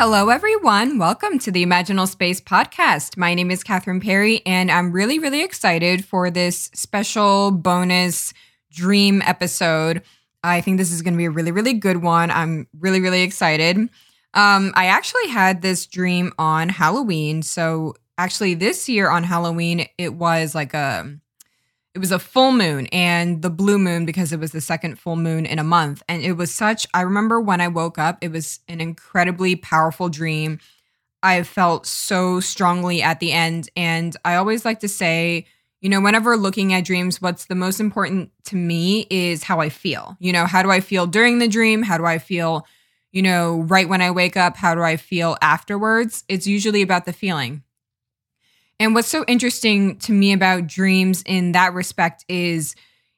Hello, everyone. Welcome to the Imaginal Space podcast. My name is Katherine Perry, and I'm really, really excited for this special bonus dream episode. I think this is going to be a really, really good one. I'm really, really excited. Um, I actually had this dream on Halloween. So, actually, this year on Halloween, it was like a it was a full moon and the blue moon because it was the second full moon in a month. And it was such, I remember when I woke up, it was an incredibly powerful dream. I felt so strongly at the end. And I always like to say, you know, whenever looking at dreams, what's the most important to me is how I feel. You know, how do I feel during the dream? How do I feel, you know, right when I wake up? How do I feel afterwards? It's usually about the feeling. And what's so interesting to me about dreams in that respect is,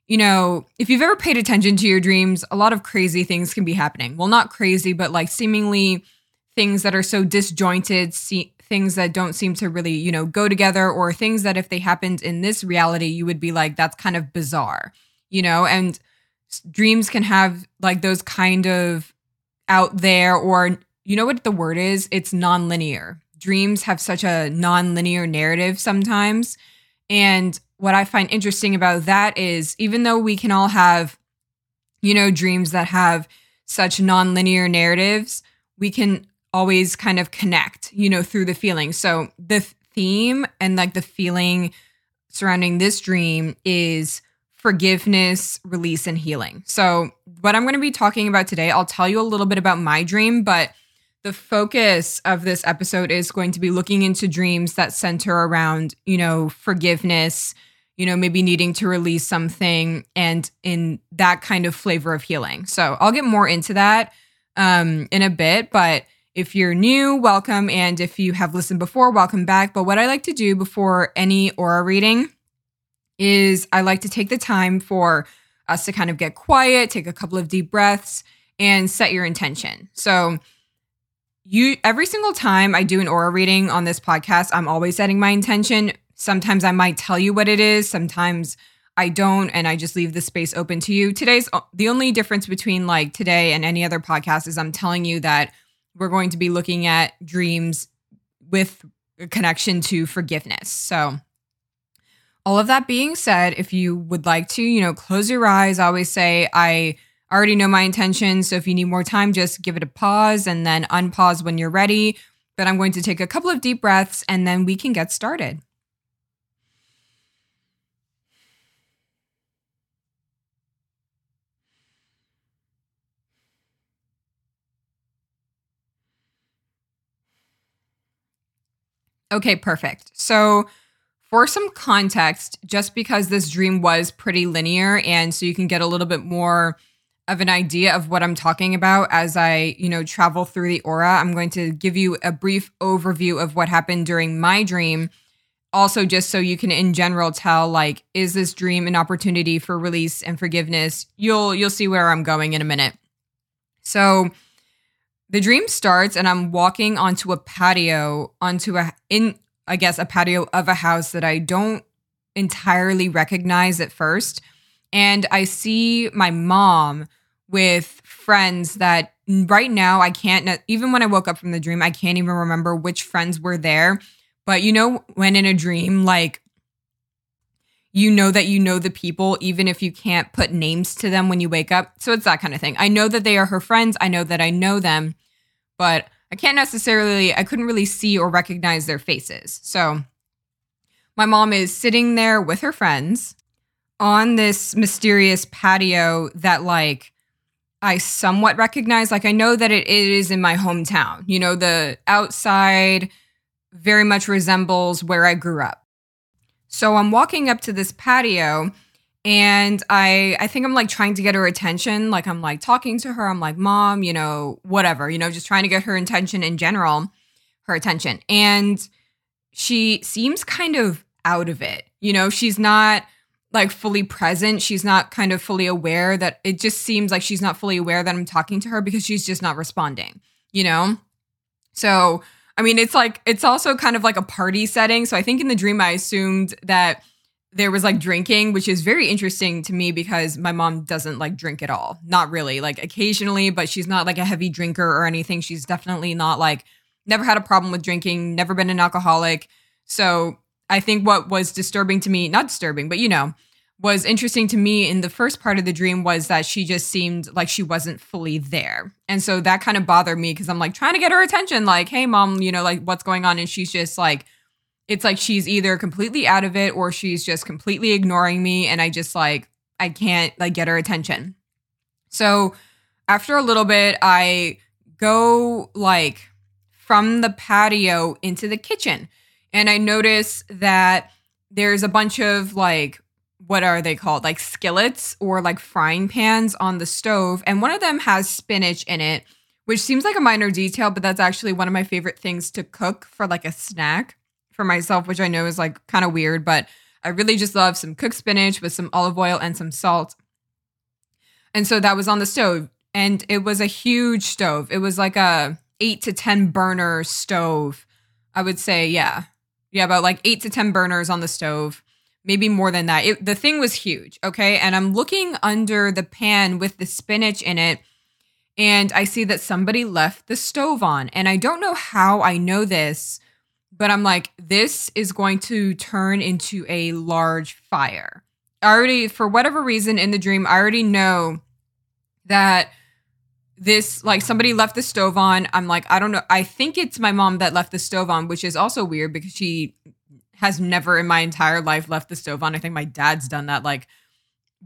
you know, if you've ever paid attention to your dreams, a lot of crazy things can be happening. Well, not crazy, but like seemingly things that are so disjointed, see, things that don't seem to really, you know, go together, or things that if they happened in this reality, you would be like, that's kind of bizarre, you know? And dreams can have like those kind of out there, or you know what the word is? It's nonlinear dreams have such a non-linear narrative sometimes. And what I find interesting about that is even though we can all have, you know, dreams that have such non-linear narratives, we can always kind of connect, you know, through the feeling. So the theme and like the feeling surrounding this dream is forgiveness, release, and healing. So, what I'm going to be talking about today, I'll tell you a little bit about my dream, but the focus of this episode is going to be looking into dreams that center around, you know, forgiveness, you know, maybe needing to release something and in that kind of flavor of healing. So I'll get more into that um, in a bit. But if you're new, welcome. And if you have listened before, welcome back. But what I like to do before any aura reading is I like to take the time for us to kind of get quiet, take a couple of deep breaths, and set your intention. So, you every single time I do an aura reading on this podcast, I'm always setting my intention. Sometimes I might tell you what it is, sometimes I don't and I just leave the space open to you. Today's uh, the only difference between like today and any other podcast is I'm telling you that we're going to be looking at dreams with a connection to forgiveness. So all of that being said, if you would like to, you know, close your eyes. I always say I I already know my intention. So if you need more time, just give it a pause and then unpause when you're ready. But I'm going to take a couple of deep breaths and then we can get started. Okay, perfect. So, for some context, just because this dream was pretty linear, and so you can get a little bit more of an idea of what I'm talking about as I, you know, travel through the aura, I'm going to give you a brief overview of what happened during my dream. Also, just so you can in general tell like, is this dream an opportunity for release and forgiveness? You'll you'll see where I'm going in a minute. So the dream starts and I'm walking onto a patio, onto a in I guess a patio of a house that I don't entirely recognize at first. And I see my mom with friends that right now I can't, even when I woke up from the dream, I can't even remember which friends were there. But you know, when in a dream, like, you know that you know the people, even if you can't put names to them when you wake up. So it's that kind of thing. I know that they are her friends. I know that I know them, but I can't necessarily, I couldn't really see or recognize their faces. So my mom is sitting there with her friends on this mysterious patio that, like, I somewhat recognize. Like I know that it, is in my hometown. You know, the outside very much resembles where I grew up. So I'm walking up to this patio and I I think I'm like trying to get her attention. Like I'm like talking to her. I'm like, "Mom, you know, whatever, you know, just trying to get her attention in general." her attention. And she seems kind of out of it. You know, she's not like fully present. She's not kind of fully aware that it just seems like she's not fully aware that I'm talking to her because she's just not responding, you know? So, I mean, it's like, it's also kind of like a party setting. So I think in the dream, I assumed that there was like drinking, which is very interesting to me because my mom doesn't like drink at all. Not really, like occasionally, but she's not like a heavy drinker or anything. She's definitely not like, never had a problem with drinking, never been an alcoholic. So I think what was disturbing to me, not disturbing, but you know, was interesting to me in the first part of the dream was that she just seemed like she wasn't fully there. And so that kind of bothered me because I'm like trying to get her attention, like, hey, mom, you know, like what's going on? And she's just like, it's like she's either completely out of it or she's just completely ignoring me. And I just like, I can't like get her attention. So after a little bit, I go like from the patio into the kitchen and I notice that there's a bunch of like, what are they called? Like skillets or like frying pans on the stove. And one of them has spinach in it, which seems like a minor detail, but that's actually one of my favorite things to cook for like a snack for myself, which I know is like kind of weird, but I really just love some cooked spinach with some olive oil and some salt. And so that was on the stove. And it was a huge stove. It was like a eight to 10 burner stove. I would say, yeah. Yeah, about like eight to 10 burners on the stove, maybe more than that. It, the thing was huge. Okay. And I'm looking under the pan with the spinach in it. And I see that somebody left the stove on. And I don't know how I know this, but I'm like, this is going to turn into a large fire. I already, for whatever reason in the dream, I already know that this like somebody left the stove on. I'm like, I don't know. I think it's my mom that left the stove on, which is also weird because she has never in my entire life left the stove on. I think my dad's done that like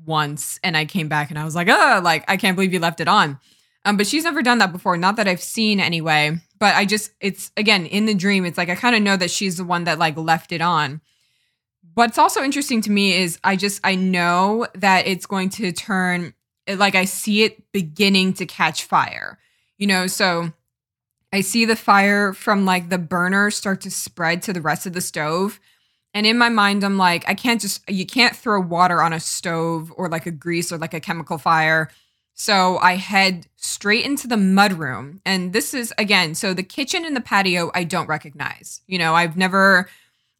once and I came back and I was like, oh, like I can't believe you left it on. Um, but she's never done that before, not that I've seen anyway. But I just it's again in the dream, it's like I kind of know that she's the one that like left it on. What's also interesting to me is I just I know that it's going to turn like I see it beginning to catch fire. You know, so I see the fire from like the burner start to spread to the rest of the stove. And in my mind, I'm like, I can't just, you can't throw water on a stove or like a grease or like a chemical fire. So I head straight into the mudroom. And this is, again, so the kitchen and the patio, I don't recognize. You know, I've never,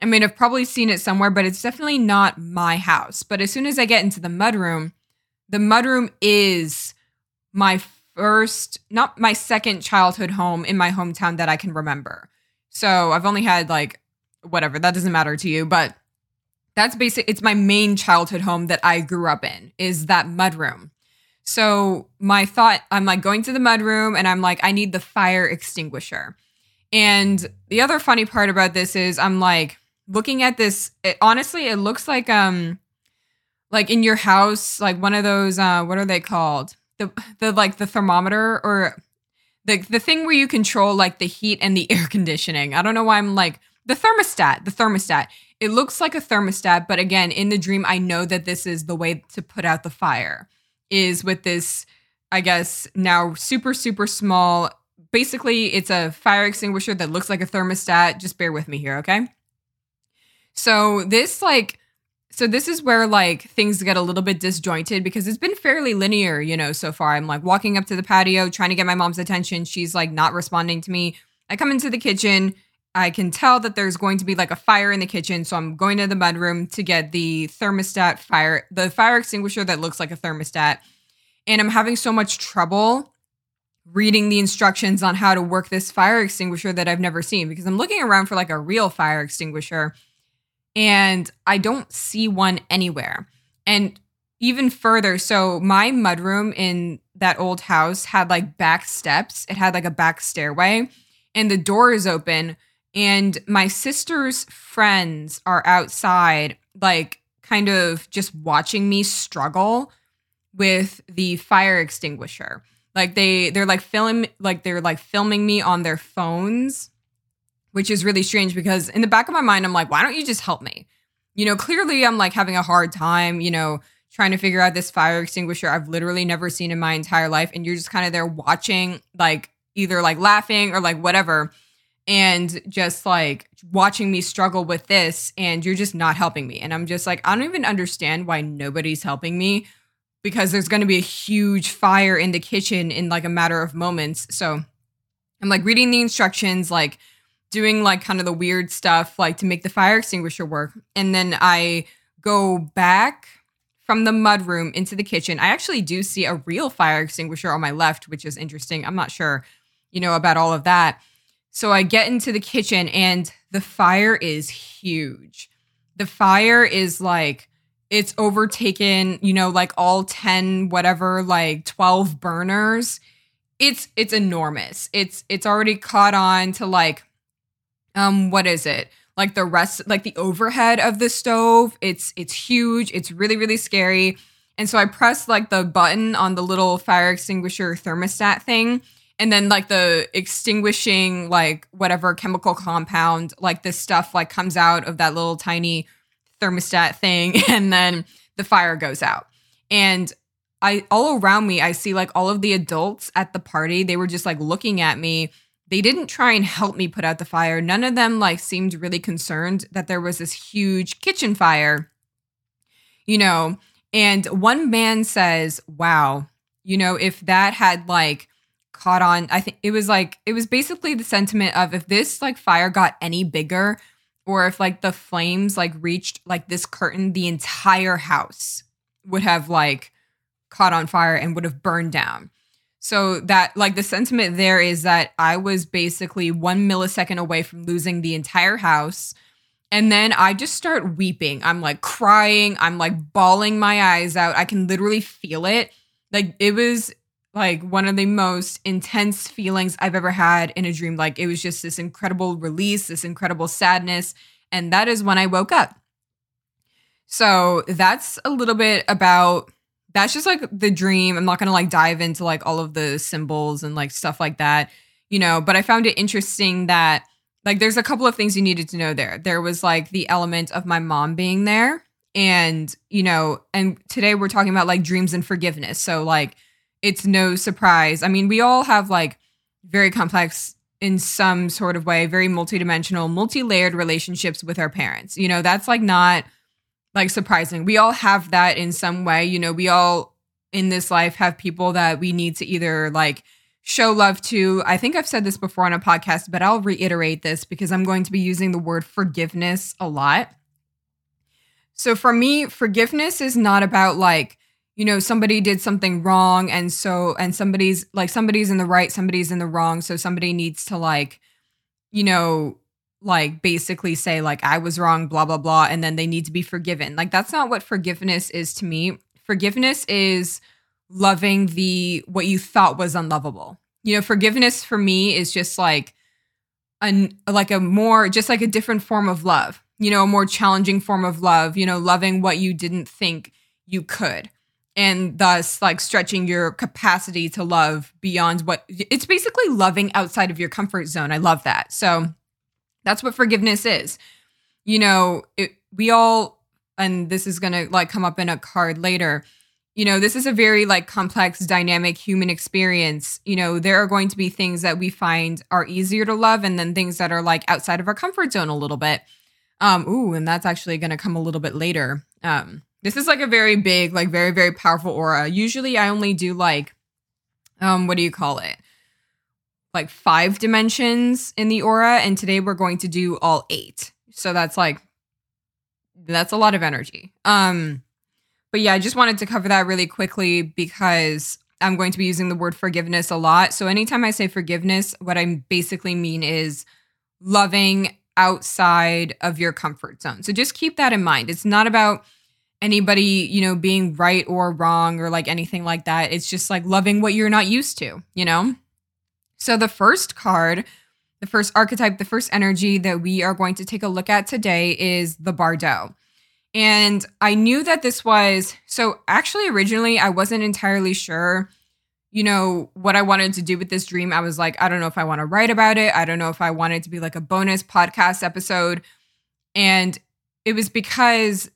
I mean, I've probably seen it somewhere, but it's definitely not my house. But as soon as I get into the mudroom, the mudroom is my first, not my second childhood home in my hometown that I can remember. So I've only had like whatever, that doesn't matter to you, but that's basic it's my main childhood home that I grew up in is that mudroom. So my thought, I'm like going to the mudroom and I'm like, I need the fire extinguisher. And the other funny part about this is I'm like looking at this, it, honestly, it looks like um like in your house, like one of those uh what are they called? The the like the thermometer or the the thing where you control like the heat and the air conditioning. I don't know why I'm like the thermostat, the thermostat. It looks like a thermostat, but again, in the dream I know that this is the way to put out the fire is with this I guess now super super small basically it's a fire extinguisher that looks like a thermostat. Just bear with me here, okay? So this like so this is where like things get a little bit disjointed because it's been fairly linear, you know, so far. I'm like walking up to the patio, trying to get my mom's attention. She's like not responding to me. I come into the kitchen. I can tell that there's going to be like a fire in the kitchen. So I'm going to the bedroom to get the thermostat fire, the fire extinguisher that looks like a thermostat. And I'm having so much trouble reading the instructions on how to work this fire extinguisher that I've never seen because I'm looking around for like a real fire extinguisher and I don't see one anywhere. And even further, so my mudroom in that old house had like back steps. It had like a back stairway, and the door is open. And my sister's friends are outside, like kind of just watching me struggle with the fire extinguisher. Like they they're like film like they're like filming me on their phones which is really strange because in the back of my mind, I'm like, why don't you just help me? You know, clearly I'm like having a hard time, you know, trying to figure out this fire extinguisher I've literally never seen in my entire life. And you're just kind of there watching, like either like laughing or like whatever. and just like watching me struggle with this and you're just not helping me. And I'm just like, I don't even understand why nobody's helping me because there's going to be a huge fire in the kitchen in like a matter of moments. So I'm like reading the instructions, like doing like kind of the weird stuff, like to make the fire extinguisher work. And then I go back from the mudroom into the kitchen. I actually do see a real fire extinguisher on my left, which is interesting. I'm not sure, you know, about all of that. So I get into the kitchen and the fire is huge. The fire is like, it's overtaken, you know, like all 10, whatever, like 12 burners. It's it's enormous. It's it's already caught on to like um what is it? Like the rest like the overhead of the stove. It's it's huge. It's really really scary. And so I press like the button on the little fire extinguisher thermostat thing and then like the extinguishing like whatever chemical compound like this stuff like comes out of that little tiny thermostat thing and then the fire goes out and i all around me i see like all of the adults at the party they were just like looking at me they didn't try and help me put out the fire none of them like seemed really concerned that there was this huge kitchen fire you know and one man says wow you know if that had like caught on. I think it was like it was basically the sentiment of if this like fire got any bigger or if like the flames like reached like this curtain, the entire house would have like caught on fire and would have burned down. So that like the sentiment there is that I was basically 1 millisecond away from losing the entire house. And then I just start weeping. I'm like crying. I'm like bawling my eyes out. I can literally feel it. Like it was like one of the most intense feelings I've ever had in a dream. Like it was just this incredible release, this incredible sadness. And that is when I woke up. So that's a little bit about that's just like the dream. I'm not going to like dive into like all of the symbols and like stuff like that, you know, but I found it interesting that like there's a couple of things you needed to know there. There was like the element of my mom being there and, you know, and today we're talking about like dreams and forgiveness. So like it's no surprise. I mean, we all have like very complex in some sort of way, very multidimensional, multi-layered relationships with our parents. You know, that's like not like surprising. We all have that in some way. You know, we all in this life have people that we need to either like show love to. I think I've said this before on a podcast, but I'll reiterate this because I'm going to be using the word forgiveness a lot. So for me, forgiveness is not about like you know somebody did something wrong and so and somebody's like somebody's in the right somebody's in the wrong so somebody needs to like you know like basically say like i was wrong blah blah blah and then they need to be forgiven like that's not what forgiveness is to me forgiveness is loving the what you thought was unlovable you know forgiveness for me is just like an like a more just like a different form of love you know a more challenging form of love you know loving what you didn't think you could and thus like stretching your capacity to love beyond what it's basically loving outside of your comfort zone. I love that. So that's what forgiveness is. You know, it, we all and this is going to like come up in a card later. You know, this is a very like complex dynamic human experience. You know, there are going to be things that we find are easier to love and then things that are like outside of our comfort zone a little bit. Um ooh, and that's actually going to come a little bit later. Um this is like a very big, like very, very powerful aura. Usually I only do like, um, what do you call it? Like five dimensions in the aura. And today we're going to do all eight. So that's like, that's a lot of energy. Um, but yeah, I just wanted to cover that really quickly because I'm going to be using the word forgiveness a lot. So anytime I say forgiveness, what I basically mean is loving outside of your comfort zone. So just keep that in mind. It's not about anybody, you know, being right or wrong or like anything like that. It's just like loving what you're not used to, you know? So the first card, the first archetype, the first energy that we are going to take a look at today is the Bardo. And I knew that this was so actually originally I wasn't entirely sure you know what I wanted to do with this dream. I was like, I don't know if I want to write about it. I don't know if I want it to be like a bonus podcast episode. And it was because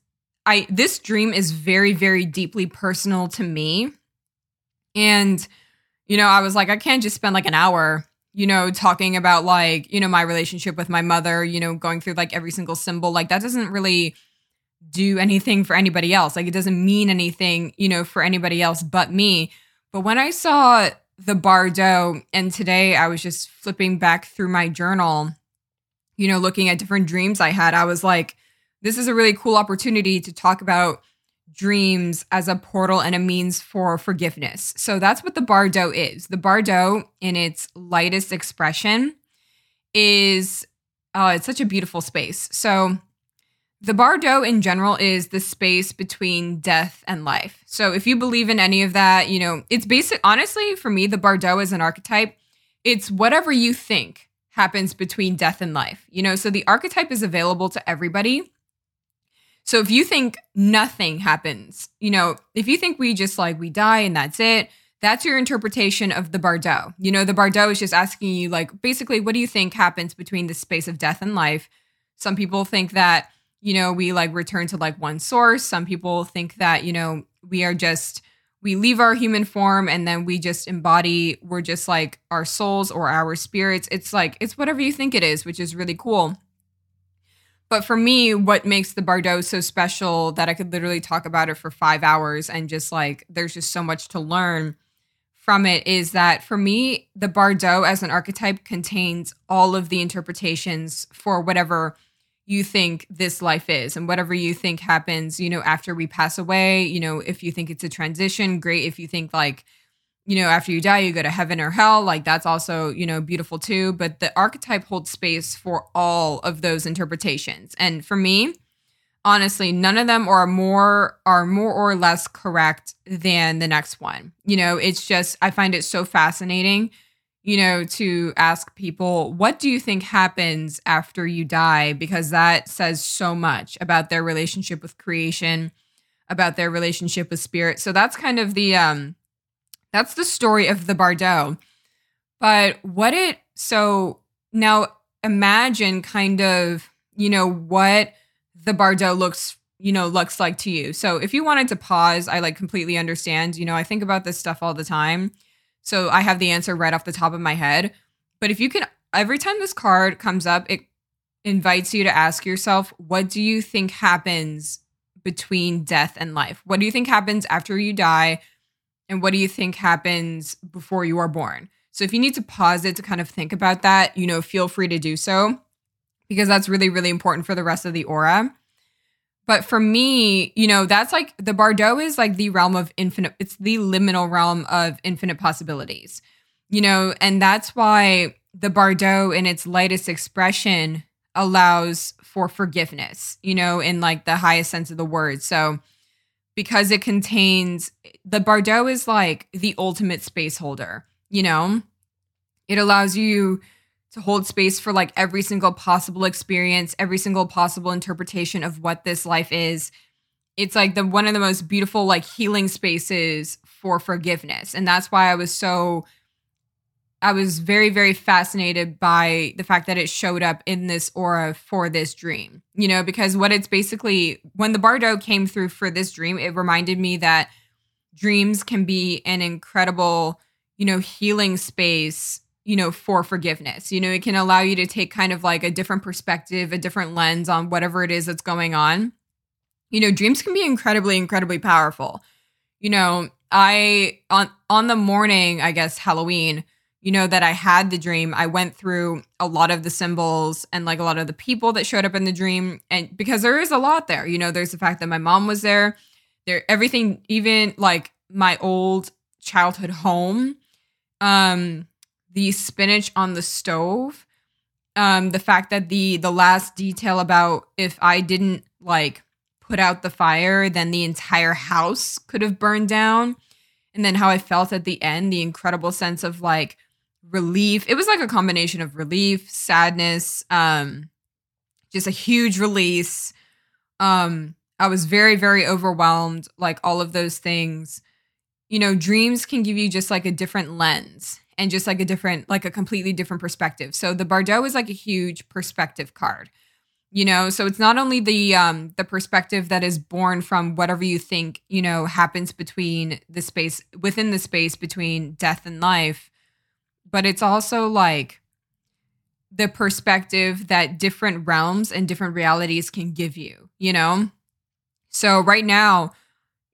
I this dream is very very deeply personal to me. And you know, I was like I can't just spend like an hour you know, talking about like, you know, my relationship with my mother, you know, going through like every single symbol, like that doesn't really do anything for anybody else. Like it doesn't mean anything, you know, for anybody else but me. But when I saw the Bardo and today I was just flipping back through my journal, you know, looking at different dreams I had, I was like, this is a really cool opportunity to talk about dreams as a portal and a means for forgiveness. So that's what the Bardo is. The Bardo, in its lightest expression, is oh, it's such a beautiful space. So the Bardo in general is the space between death and life. So if you believe in any of that, you know, it's basic honestly for me the Bardo is an archetype. It's whatever you think happens between death and life. You know, so the archetype is available to everybody so if you think nothing happens, you know, if you think we just like we die and that's it, that's your interpretation of the Bardo. You know, the Bardo is just asking you like basically what do you think happens between the space of death and life? Some people think that, you know, we like return to like one source. Some people think that, you know, we are just we leave our human form and then we just embody we're just like our souls or our spirits. It's like it's whatever you think it is, which is really cool. But for me, what makes the Bardo so special that I could literally talk about it for five hours and just like there's just so much to learn from it is that for me, the Bardo as an archetype contains all of the interpretations for whatever you think this life is and whatever you think happens, you know, after we pass away. You know, if you think it's a transition, great. If you think like, you know, after you die, you go to heaven or hell. Like that's also, you know, beautiful too. But the archetype holds space for all of those interpretations. And for me, honestly, none of them are more are more or less correct than the next one. You know, it's just I find it so fascinating, you know, to ask people, what do you think happens after you die? Because that says so much about their relationship with creation, about their relationship with spirit. So that's kind of the um that's the story of the Bardo. But what it so now imagine kind of, you know, what the Bardo looks, you know, looks like to you. So if you wanted to pause, I like completely understand. You know, I think about this stuff all the time. So I have the answer right off the top of my head. But if you can every time this card comes up, it invites you to ask yourself, what do you think happens between death and life? What do you think happens after you die? And what do you think happens before you are born? So if you need to pause it to kind of think about that, you know, feel free to do so because that's really, really important for the rest of the aura. But for me, you know, that's like the Bardo is like the realm of infinite, it's the liminal realm of infinite possibilities, you know, and that's why the Bardo in its lightest expression allows for forgiveness, you know, in like the highest sense of the word. So, because it contains the Bardo is like the ultimate space holder, you know? It allows you to hold space for like every single possible experience, every single possible interpretation of what this life is. It's like the one of the most beautiful like healing spaces for forgiveness. And that's why I was so I was very, very fascinated by the fact that it showed up in this aura for this dream, you know, because what it's basically, when the Bardo came through for this dream, it reminded me that dreams can be an incredible, you know, healing space, you know, for forgiveness. You know, it can allow you to take kind of like a different perspective, a different lens on whatever it is that's going on. You know, dreams can be incredibly, incredibly powerful. You know, I, on, on the morning, I guess, Halloween, you know, that I had the dream, I went through a lot of the symbols and like a lot of the people that showed up in the dream. And because there is a lot there, you know, there's the fact that my mom was there, there, everything, even like my old childhood home, um, the spinach on the stove, um, the fact that the, the last detail about if I didn't like put out the fire, then the entire house could have burned down. And then how I felt at the end, the incredible sense of like, relief. It was like a combination of relief, sadness, um, just a huge release. Um, I was very, very overwhelmed, like all of those things. You know, dreams can give you just like a different lens and just like a different, like a completely different perspective. So the Bardo is like a huge perspective card. You know, so it's not only the um the perspective that is born from whatever you think, you know, happens between the space within the space between death and life, but it's also like the perspective that different realms and different realities can give you, you know? So right now,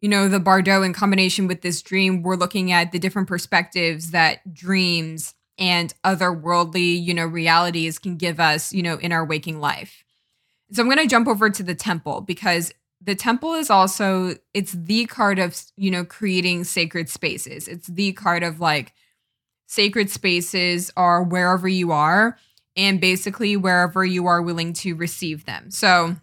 you know, the Bardo in combination with this dream, we're looking at the different perspectives that dreams and otherworldly, you know, realities can give us, you know, in our waking life. So I'm going to jump over to the temple because the temple is also it's the card of, you know, creating sacred spaces. It's the card of like sacred spaces are wherever you are and basically wherever you are willing to receive them. So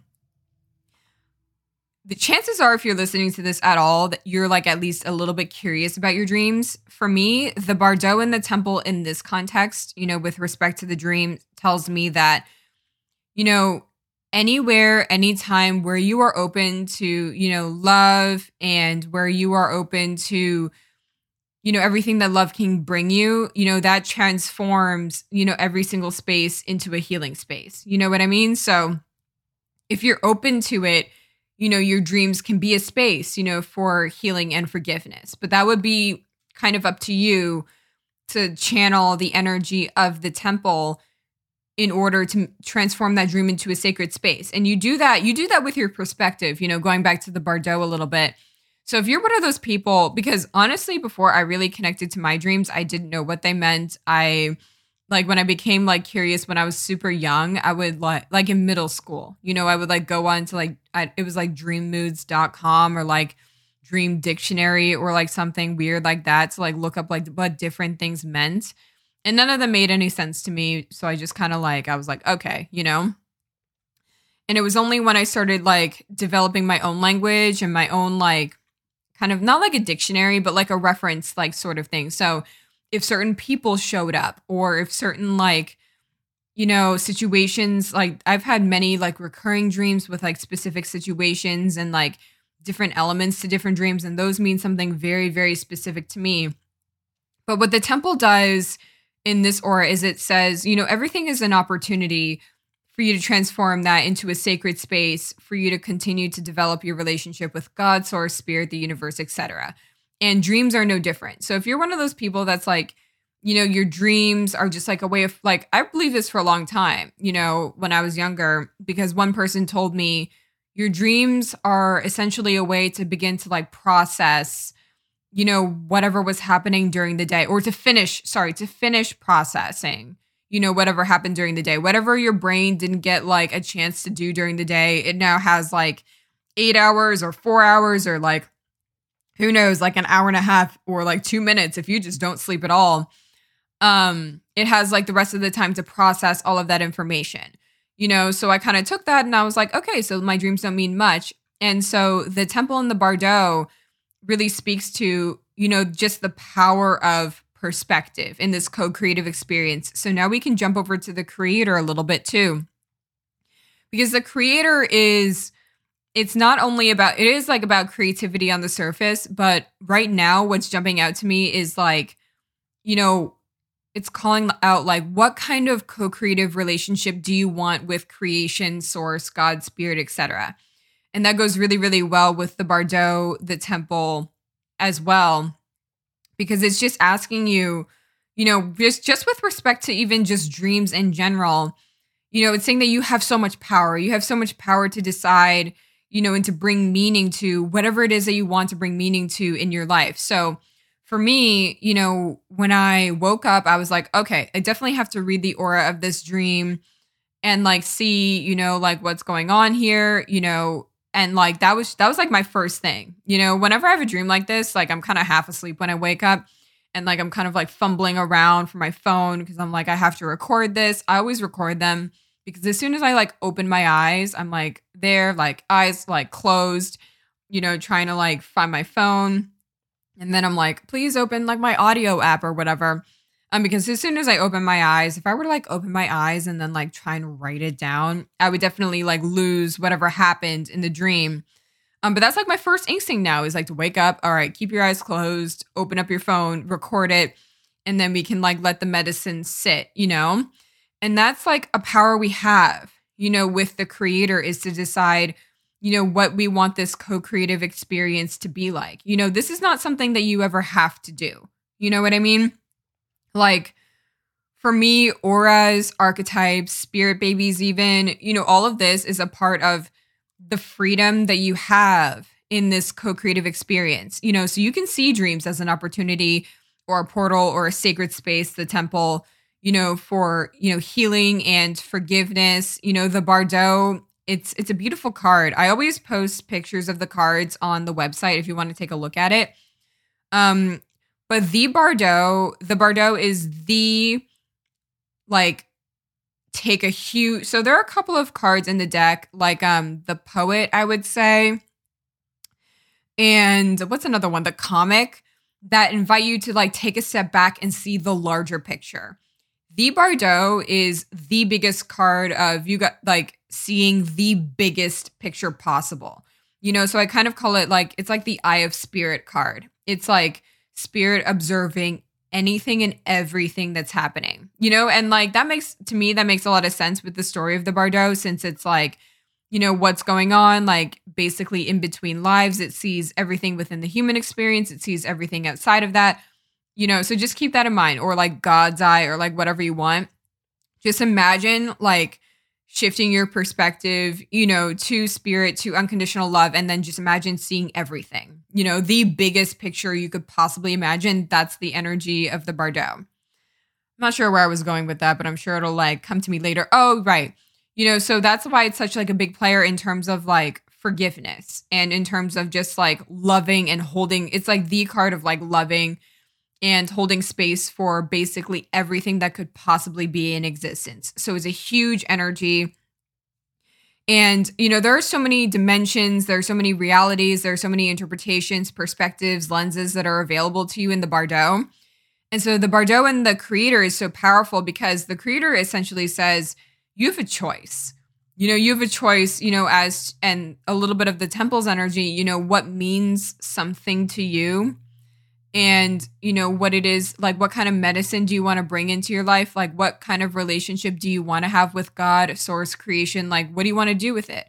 the chances are if you're listening to this at all that you're like at least a little bit curious about your dreams for me the bardo and the temple in this context you know with respect to the dream tells me that you know anywhere anytime where you are open to you know love and where you are open to you know everything that love can bring you you know that transforms you know every single space into a healing space. You know what i mean? So if you're open to it you know your dreams can be a space you know for healing and forgiveness. But that would be kind of up to you to channel the energy of the temple in order to transform that dream into a sacred space. And you do that you do that with your perspective you know going back to the bardo a little bit so if you're one of those people, because honestly, before I really connected to my dreams, I didn't know what they meant. I like when I became like curious when I was super young, I would like like in middle school, you know, I would like go on to like I, it was like dreammoods.com or like dream dictionary or like something weird like that to like look up like what different things meant. And none of them made any sense to me. So I just kind of like I was like, okay, you know. And it was only when I started like developing my own language and my own like kind of not like a dictionary, but like a reference, like sort of thing. So if certain people showed up or if certain like, you know, situations, like I've had many like recurring dreams with like specific situations and like different elements to different dreams. And those mean something very, very specific to me. But what the temple does in this aura is it says, you know, everything is an opportunity for you to transform that into a sacred space for you to continue to develop your relationship with God, source, spirit, the universe, etc. And dreams are no different. So if you're one of those people that's like, you know, your dreams are just like a way of like I believe this for a long time, you know, when I was younger because one person told me your dreams are essentially a way to begin to like process you know whatever was happening during the day or to finish sorry to finish processing you know, whatever happened during the day. Whatever your brain didn't get like a chance to do during the day, it now has like eight hours or four hours or like who knows, like an hour and a half or like two minutes if you just don't sleep at all. Um, it has like the rest of the time to process all of that information. You know, so I kind of took that and I was like, okay, so my dreams don't mean much. And so the temple in the Bardo really speaks to, you know, just the power of perspective in this co creative experience. So now we can jump over to the creator a little bit too. Because the creator is, it's not only about, it is like about creativity on the surface, but right now, what's jumping out to me is like, you know, it's calling out like what kind of co-creative relationship do you want with creation source god spirit etc and that goes really really well with the bardo the temple as well because it's just asking you, you know, just just with respect to even just dreams in general, you know, it's saying that you have so much power. You have so much power to decide, you know, and to bring meaning to whatever it is that you want to bring meaning to in your life. So for me, you know, when I woke up, I was like, okay, I definitely have to read the aura of this dream and like see, you know, like what's going on here, you know, and like that was that was like my first thing. You know whenever i have a dream like this like i'm kind of half asleep when i wake up and like i'm kind of like fumbling around for my phone because i'm like i have to record this. I always record them because as soon as i like open my eyes i'm like there like eyes like closed you know trying to like find my phone. And then i'm like please open like my audio app or whatever um, because as soon as I open my eyes, if I were to like open my eyes and then like try and write it down, I would definitely like lose whatever happened in the dream. Um, but that's like my first instinct now is like to wake up. All right, keep your eyes closed, open up your phone, record it, and then we can like let the medicine sit, you know? And that's like a power we have, you know, with the creator is to decide, you know, what we want this co creative experience to be like. You know, this is not something that you ever have to do. You know what I mean? Like, for me, auras, archetypes, spirit babies, even, you know, all of this is a part of the freedom that you have in this co creative experience. You know, so you can see dreams as an opportunity or a portal or a sacred space, the temple, you know, for, you know, healing and forgiveness. You know, the Bardo, it's it's a beautiful card. I always post pictures of the cards on the website if you want to take a look at it. Um, but the Bardo, the Bardo is the like take a huge so there are a couple of cards in the deck, like um the poet, I would say. And what's another one? The comic that invite you to like take a step back and see the larger picture. The Bardo is the biggest card of you got like seeing the biggest picture possible. You know, so I kind of call it like it's like the eye of spirit card. It's like spirit observing anything and everything that's happening. You know, and like that makes to me that makes a lot of sense with the story of the Bardo since it's like you know what's going on like basically in between lives. It sees everything within the human experience. It sees everything outside of that you know? So just keep that in mind or like god's eye or like whatever you want. Just imagine like shifting your perspective you know to spirit to unconditional love and then just imagine seeing everything. You know the biggest picture you could possibly imagine that's the energy of the bardo. I'm not sure where i was going with that but i'm sure it'll like come to me later. Oh right. You know, so that's why it's such like a big player in terms of like forgiveness and in terms of just like loving and holding. It's like the card of like loving and holding space for basically everything that could possibly be in existence. So it's a huge energy. And, you know, there are so many dimensions, there are so many realities, there are so many interpretations, perspectives, lenses that are available to you in the Bardo. And so the Bardo and the creator is so powerful because the creator essentially says, you have a choice. You know, you have a choice, you know, as and a little bit of the temple's energy, you know, what means something to you and, you know, what it is like, what kind of medicine do you want to bring into your life? Like, what kind of relationship do you want to have with God, source, creation? Like, what do you want to do with it?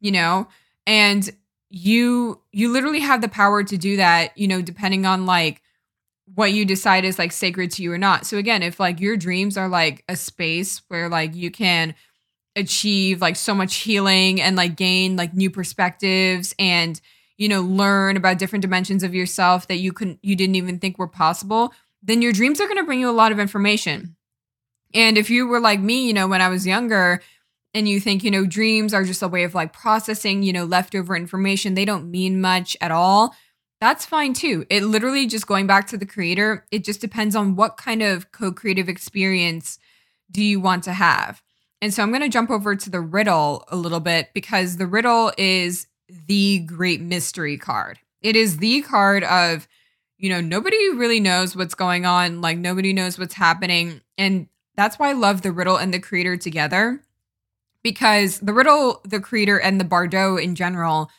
You know, and you, you literally have the power to do that, you know, depending on like, what you decide is like sacred to you or not. So again, if like your dreams are like a space where like you can achieve like so much healing and like gain like new perspectives and you know learn about different dimensions of yourself that you couldn't you didn't even think were possible, then your dreams are going to bring you a lot of information. And if you were like me, you know, when I was younger, and you think, you know, dreams are just a way of like processing, you know, leftover information, they don't mean much at all that's fine too. It literally just going back to the creator, it just depends on what kind of co creative experience do you want to have. And so I'm going to jump over to the riddle a little bit because the riddle is the great mystery card. It is the card of, you know, nobody really knows what's going on, like nobody knows what's happening. And that's why I love the riddle and the creator together because the riddle, the creator, and the Bardo in general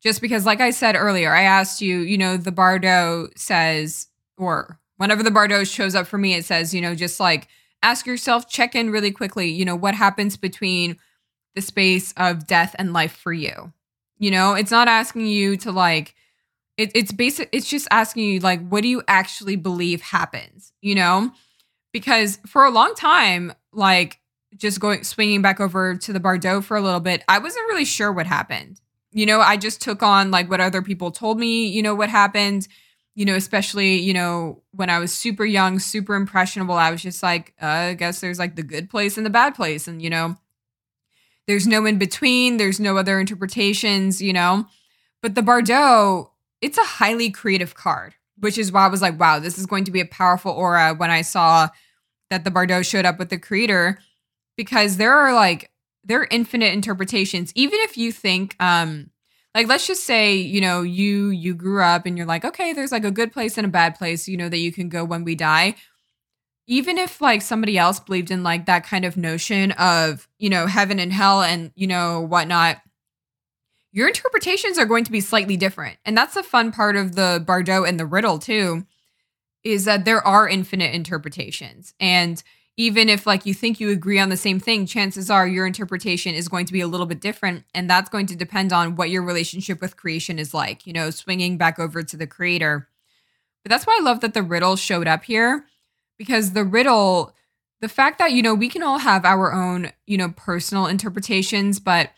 just because, like I said earlier, I asked you, you know, the Bardo says, or whenever the Bardo shows up for me, it says, you know, just like ask yourself, check in really quickly, you know, what happens between the space of death and life for you. You know, it's not asking you to like, it, it's basic, it's just asking you, like, what do you actually believe happens, you know? Because for a long time, like, just going swinging back over to the Bardo for a little bit, I wasn't really sure what happened you know, I just took on like what other people told me, you know, what happened, you know, especially, you know, when I was super young, super impressionable. I was just like, uh, I guess there's like the good place and the bad place. And, you know, there's no in between, there's no other interpretations, you know. But the Bardo, it's a highly creative card, which is why I was like, wow, this is going to be a powerful aura when I saw that the Bardo showed up with the creator because there are like there are infinite interpretations. Even if you think, um, like let's just say, you know, you you grew up and you're like, okay, there's like a good place and a bad place, you know, that you can go when we die. Even if like somebody else believed in like that kind of notion of, you know, heaven and hell and, you know, whatnot, your interpretations are going to be slightly different. And that's the fun part of the Bardo and the riddle too, is that there are infinite interpretations. And even if like you think you agree on the same thing chances are your interpretation is going to be a little bit different and that's going to depend on what your relationship with creation is like you know swinging back over to the creator but that's why i love that the riddle showed up here because the riddle the fact that, you know, we can all have our own, you know, personal interpretations, but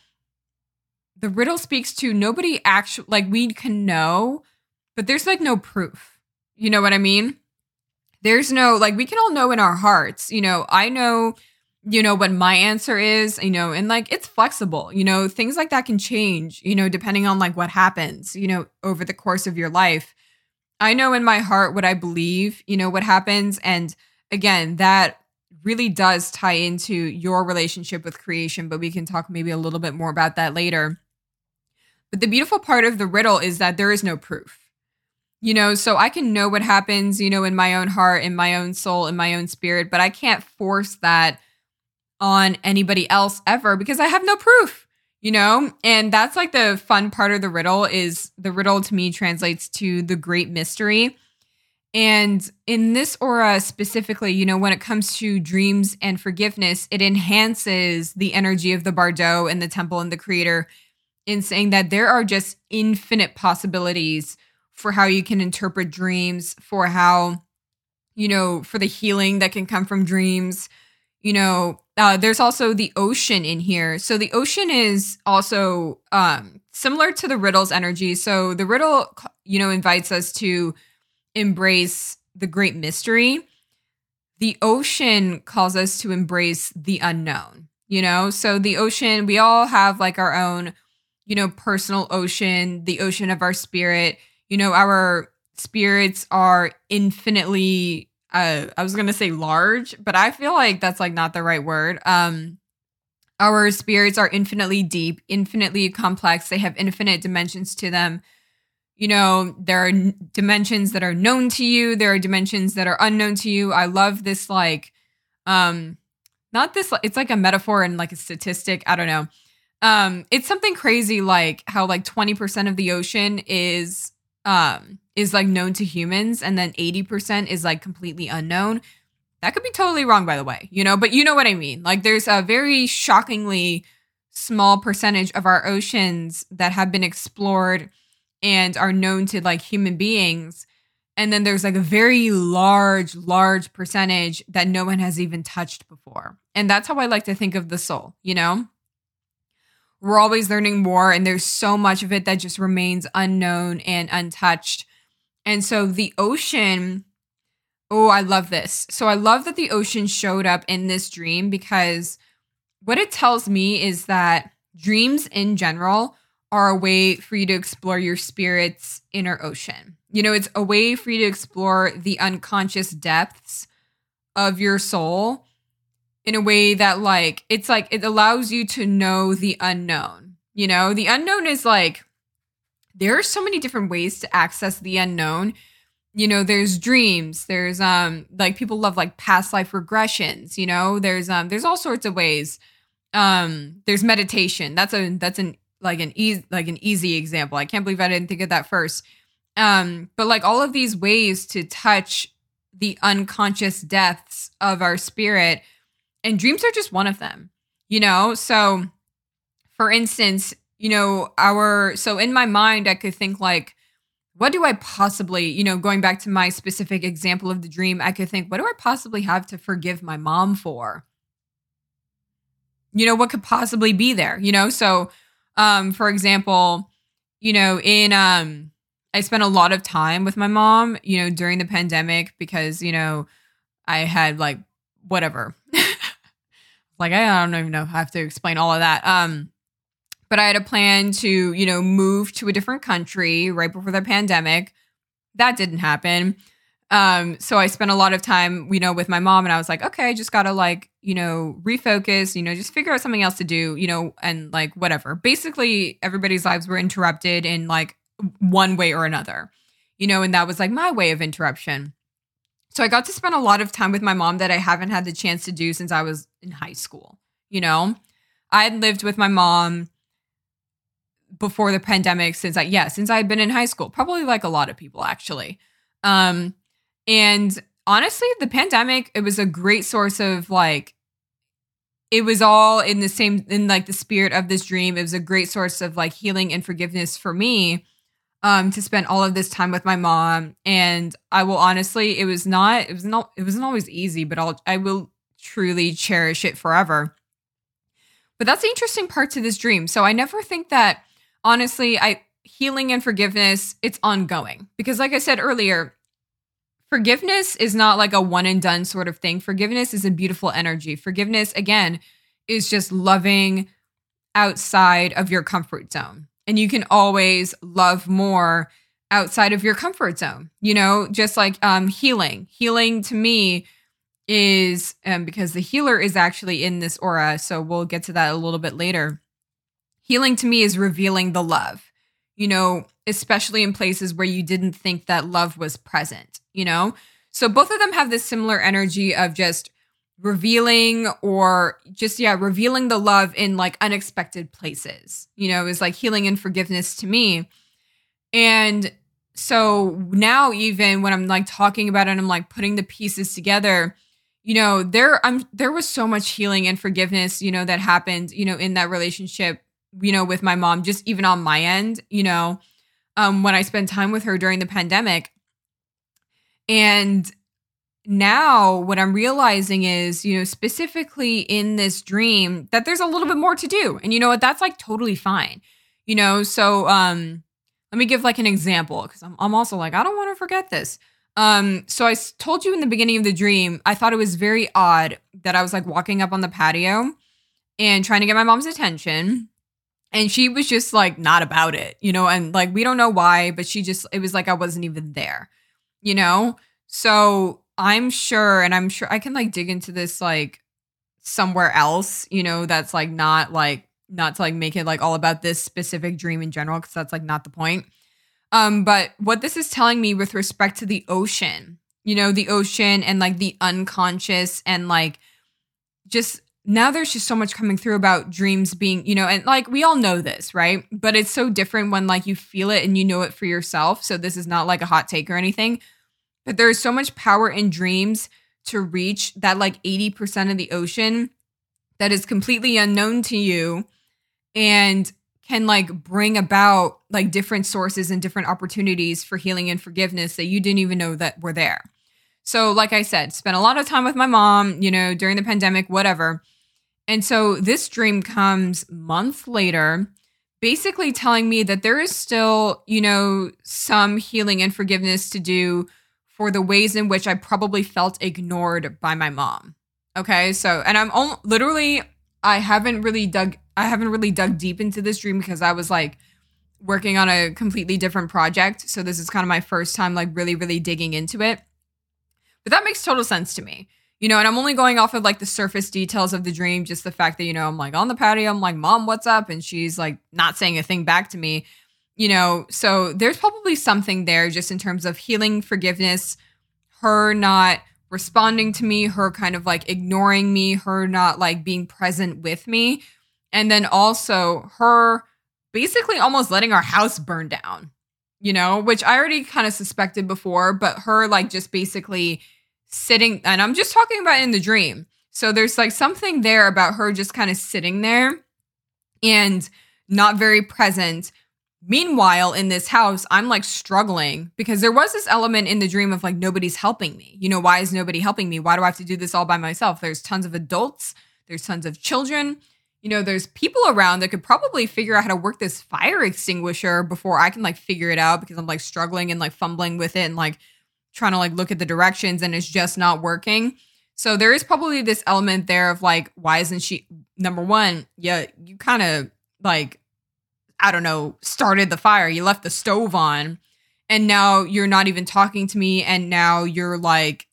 the riddle speaks to nobody actually, like, we can know, but there's like no proof. You know what I mean? There's no, like, we can all know in our hearts, you know, I know, you know, what my answer is, you know, and like it's flexible, you know, things like that can change, you know, depending on like what happens, you know, over the course of your life. I know in my heart what I believe, you know, what happens. And again, that really does tie into your relationship with creation, but we can talk maybe a little bit more about that later. But the beautiful part of the riddle is that there is no proof. You know, so I can know what happens, you know, in my own heart, in my own soul, in my own spirit, but I can't force that on anybody else ever because I have no proof, you know? And that's like the fun part of the riddle is the riddle to me translates to the great mystery and in this aura specifically, you know, when it comes to dreams and forgiveness, it enhances the energy of the Bardo and the temple and the creator in saying that there are just infinite possibilities for how you can interpret dreams, for how, you know, for the healing that can come from dreams. You know, uh, there's also the ocean in here. So the ocean is also um, similar to the riddle's energy. So the riddle, you know, invites us to embrace the great mystery, the ocean calls us to embrace the unknown, you know? So the ocean, we all have like our own, you know, personal ocean, the ocean of our spirit. You know, our spirits are infinitely uh I was to say large, but I feel like that's like not the right word. Um our spirits are infinitely deep, infinitely complex. They have infinite dimensions to them you know, there are dimensions that are known to you, there are dimensions that are unknown to you. I love this like um not this it's like a metaphor and like a statistic, I don't know. Um it's something crazy like how like 20% of the ocean is um is like known to humans and then 80% is like completely unknown. That could be totally wrong by the way, you know, but you know what I mean. Like there's a very shockingly small percentage of our oceans that have been explored and are known to like human beings. And then there's like a very large, large percentage that no one has even touched before. And that's how I like to think of the soul, you know? We're always learning more, and there's so much of it that just remains unknown and untouched. And so the ocean, oh, I love this. So I love that the ocean showed up in this dream because what it tells me is that dreams in general are a way for you to explore your spirit's inner ocean. You know, it's a way for you to explore the unconscious depths of your soul in a way that, like, it's like it allows you to know the unknown. You know, the unknown is like, there are so many different ways to access the unknown. You know, there's dreams, there's, um, like, people love like past life regressions, you know, there's, um, there's all sorts of ways um there's meditation that's a that's an like an easy like an easy example. I can't believe I didn't think of that first. Um, but like all of these ways to touch the unconscious depths of our spirit, and dreams are just one of them. You know, so for instance, you know, our so in my mind, I could think like, what do I possibly, you know, going back to my specific example of the dream, I could think, what do I possibly have to forgive my mom for? You know, what could possibly be there? You know, so um, for example, you know, in um I spent a lot of time with my mom, you know, during the pandemic because, you know, I had like whatever. like I don't even know. I have to explain all of that. Um but I had a plan to, you know, move to a different country right before the pandemic. That didn't happen. Um, so I spent a lot of time, you know, with my mom and I was like, okay, I just gotta like, you know, refocus, you know, just figure out something else to do, you know, and like whatever. Basically, everybody's lives were interrupted in like one way or another, you know, and that was like my way of interruption. So I got to spend a lot of time with my mom that I haven't had the chance to do since I was in high school, you know. I had lived with my mom before the pandemic since I yeah, since I had been in high school, probably like a lot of people actually. Um and honestly, the pandemic, it was a great source of like, it was all in the same, in like the spirit of this dream. It was a great source of like healing and forgiveness for me um to spend all of this time with my mom and i will honestly it was not it was not it wasn't always easy but i'll i will truly cherish it forever. But that's the interesting part to this dream. So I never think that honestly, I healing and forgiveness, it's ongoing. Because like I said earlier, forgiveness is not like a one and done sort of thing. Forgiveness is a beautiful energy. Forgiveness again is just loving outside of your comfort zone. And you can always love more outside of your comfort zone. You know, just like um healing. Healing to me is um because the healer is actually in this aura, so we'll get to that a little bit later. Healing to me is revealing the love. You know, especially in places where you didn't think that love was present, you know? So both of them have this similar energy of just revealing or just yeah revealing the love in like unexpected places you know is like healing and forgiveness to me and so now even when i'm like talking about it and i'm like putting the pieces together you know there i'm there was so much healing and forgiveness you know that happened you know in that relationship you know with my mom just even on my end you know um when i spent time with her during the pandemic and now what I'm realizing is, you know, specifically in this dream that there's a little bit more to do. And you know what? That's like totally fine. You know, so um let me give like an example cuz I'm I'm also like I don't want to forget this. Um so I told you in the beginning of the dream, I thought it was very odd that I was like walking up on the patio and trying to get my mom's attention and she was just like not about it, you know, and like we don't know why, but she just it was like I wasn't even there. You know? So I'm sure, and I'm sure I can like dig into this like somewhere else, you know, that's like not like not to like make it like all about this specific dream in general, because that's like not the point. Um, but what this is telling me with respect to the ocean, you know, the ocean and like the unconscious and like just now there's just so much coming through about dreams being, you know, and like we all know this, right? But it's so different when like you feel it and you know it for yourself. So this is not like a hot take or anything. But there is so much power in dreams to reach that like 80% of the ocean that is completely unknown to you and can like bring about like different sources and different opportunities for healing and forgiveness that you didn't even know that were there. So, like I said, spent a lot of time with my mom, you know, during the pandemic, whatever. And so this dream comes month later, basically telling me that there is still, you know, some healing and forgiveness to do for the ways in which I probably felt ignored by my mom. Okay, so and I'm literally I haven't really dug I haven't really dug deep into this dream because I was like working on a completely different project. So this is kind of my first time like really really digging into it. But that makes total sense to me. You know, and I'm only going off of like the surface details of the dream, just the fact that, you know, I'm like on the patio, I'm like, Mom, what's up? And she's like not saying a thing back to me you know, so there's probably something there just in terms of healing, forgiveness, her not responding to me, her kind of like ignoring me, her not like being present with me. And then also her basically almost letting our house burn down, you know, which I already kind of suspected before, but her like just basically sitting, and I'm just talking about in the dream. So there's like something there about her just kind of sitting there and not very present Meanwhile, in this house, I'm like struggling because there was this element in the dream of like nobody's helping me. You know, why is nobody helping me? Why do I have to do this all by myself? There's tons of adults, there's tons of children. You know, there's people around that could probably figure out how to work this fire extinguisher before I can like figure it out because I'm like struggling and like fumbling with it and like trying to like look at the directions and it's just not working. So there is probably this element there of like, why isn't she number one? Yeah, you kind of like I don't know, started the fire. You left the stove on and now you're not even talking to me and now you're like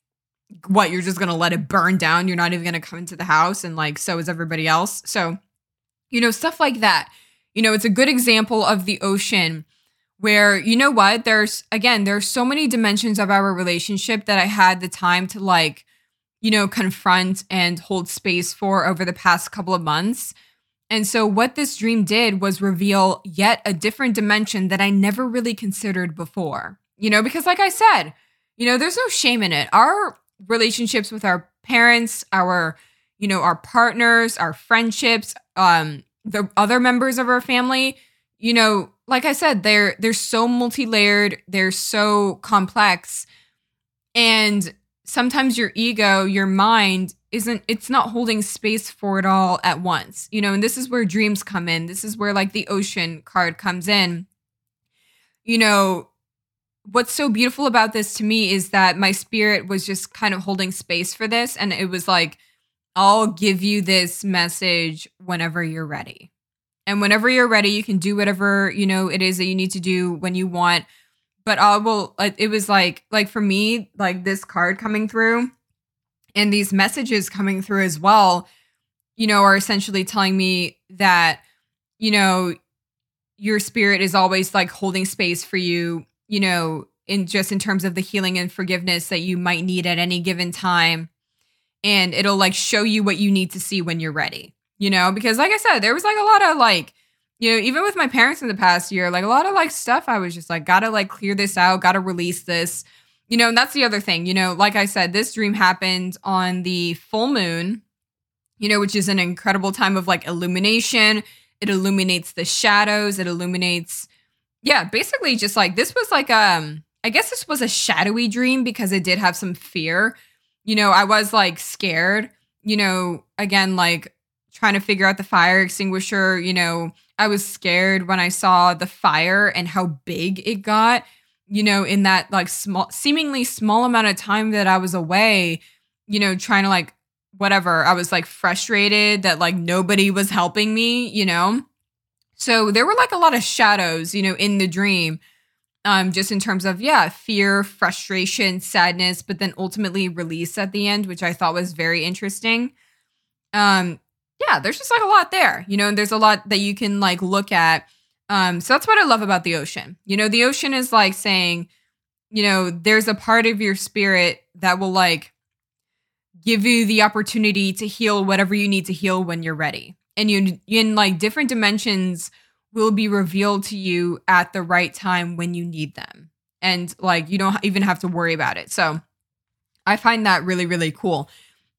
what you're just to let it burn down. You're not even to come into the house and like so is everybody else. So, you know, stuff like that. You know, it's a good example of the ocean where you know what? There's again, there's so many dimensions of our relationship that I had the time to like you know, confront and hold space for over the past couple of months and so, what this dream did was reveal yet a different dimension that I never really considered before. You know, because like I said, you know, there's no shame in it. Our relationships with our parents, our, you know, our partners, our friendships, um, the other members of our family, you know, like I said, they're they're so multi-layered, they're so complex. And sometimes your ego, your mind isn't it's not holding space for it all at once you know and this is where dreams come in this is where like the ocean card comes in you know what's so beautiful about this to me is that my spirit was just kind of holding space for this and it was like I'll give you this message whenever you're ready and whenever you're ready you can do whatever you know it is that you need to do when you want but I will it was like like for me like this card coming through and these messages coming through as well, you know, are essentially telling me that, you know, your spirit is always like holding space for you, you know, in just in terms of the healing and forgiveness that you might need at any given time. And it'll like show you what you need to see when you're ready, you know, because like I said, there was like a lot of like, you know, even with my parents in the past year, like a lot of like stuff, I was just like, gotta like clear this out, gotta release this you know, and that's the other thing, you know, like I said, this dream happened on the full moon, you know, which is an incredible time of like illumination. It illuminates the shadows, it illuminates, yeah, basically just like this was like, um, I guess this was a shadowy dream because it did have some fear. You know, I was like scared, you know, again, like trying to figure out the fire extinguisher, you know, I was scared when I saw the fire and how big it got you know, in that like small, seemingly small amount of time that I was away, you know, trying to like whatever, I was like frustrated that like nobody was helping me, you know? So there were like a lot of shadows, you know, in the dream. Um, just in terms of yeah, fear, frustration, sadness, but then ultimately release at the end, which I thought was very interesting. Um, yeah, there's just like a lot there, you know, and there's a lot that you can like look at um, so that's what I love about the ocean. You know, the ocean is like saying, you know, there's a part of your spirit that will like give you the opportunity to heal whatever you need to heal when you're ready. And you in like different dimensions will be revealed to you at the right time when you need them. And like you don't even have to worry about it. So I find that really really cool.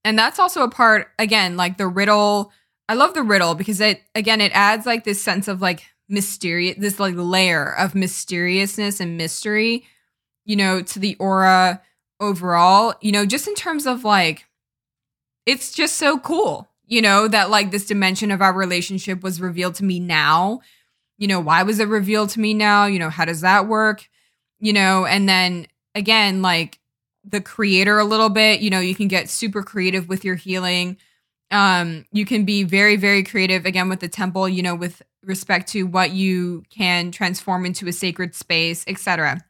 And that's also a part again like the riddle I love the riddle because it again it adds like this sense of like mysterious this like layer of mysteriousness and mystery you know to the aura overall you know just in terms of like it's just so cool you know that like this dimension of our relationship was revealed to me now. You know why was it revealed to me now? You know how does that work? You know and then again like the creator a little bit you know you can get super creative with your healing. Um you can be very very creative again with the temple you know with respect to what you can transform into a sacred space etc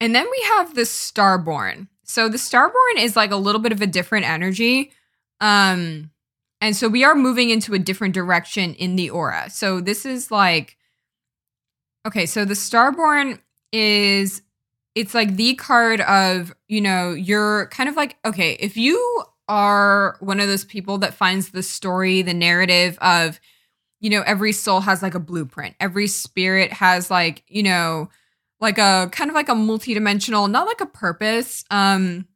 and then we have the starborn. So the starborn is like a little bit of a different energy um and so we are moving into a different direction in the aura. So this is like okay so the starborn is it's like the card of you know you're kind of like okay if you are one of those people that finds the story, the narrative of, you know, every soul has like a blueprint. Every spirit has like, you know, like a kind of like a multidimensional, not like a purpose, um,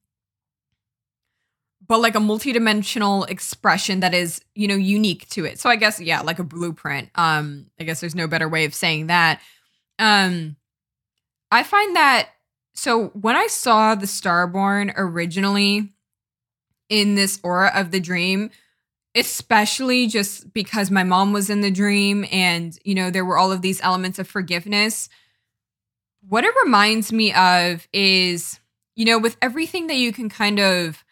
but like a multidimensional expression that is, you know, unique to it. So I guess, yeah, like a blueprint. Um, I guess there's no better way of saying that. Um, I find that so when I saw the Starborn originally, in this aura of the dream especially just because my mom was in the dream and you know there were all of these elements of forgiveness what it reminds me of is you know with everything that you can kind of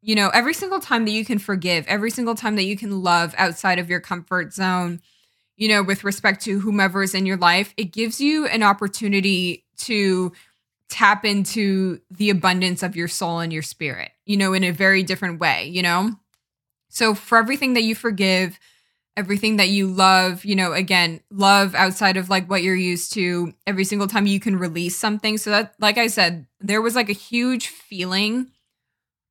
you know every single time that you can forgive every single time that you can love outside of your comfort zone you know with respect to whomever is in your life it gives you an opportunity to tap into the abundance of your soul and your spirit, you know, in a very different way, you know? So for everything that you forgive, everything that you love, you know, again, love outside of like what you're used to, every single time you can release something. So that, like I said, there was like a huge feeling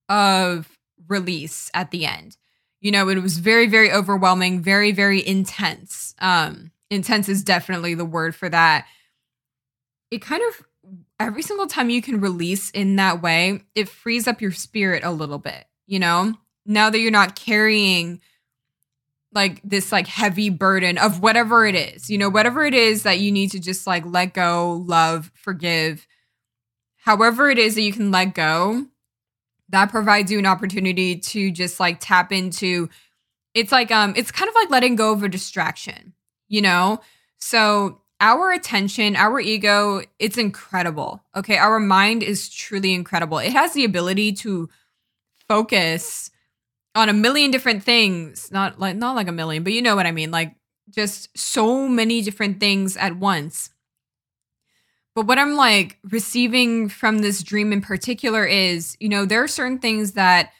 of release at the end. You know, it was very, very overwhelming, very, very intense. Um, intense is definitely the word for that. It kind of every single time you can release in that way, it frees up your spirit a little bit, you know? Now that you're not carrying like this like heavy burden of whatever it is, you know, whatever it is that you need to just like let go, love, forgive. However it is that you can let go, that provides you an opportunity to just like tap into it's like um it's kind of like letting go of a distraction, you know? So our attention, our ego, it's incredible. Okay. Our mind is truly incredible. It has the ability to focus on a million different things. Not like not like a million, but you know what I mean. Like just so many different things at once. But what I'm like receiving from this dream in particular is, you know, there are certain things that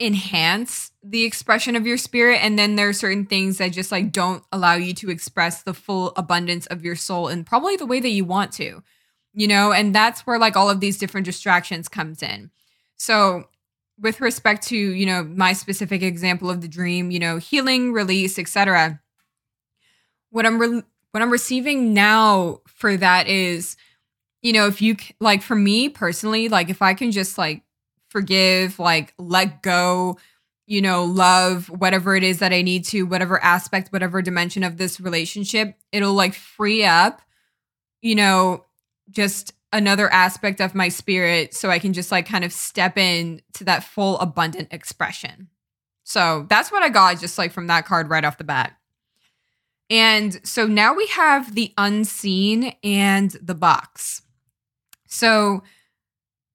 enhance the expression of your spirit and then there are certain things that just like don't allow you to express the full abundance of your soul in probably the way that you want to you know? And that's where like all of these different distractions comes in. So with respect to you know my specific example of the dream you know healing release etc what i'm re- what i'm receiving now for that is you know if you like for me personally like if i can just like forgive, like let go, you know, love, whatever it is that I need to, whatever aspect, whatever dimension of this relationship, it'll like free up, you know, just another aspect of my spirit so I can just like kind of step in to that full abundant expression. So that's what I got just like from that card right off the bat. And so now we have the unseen and the box. So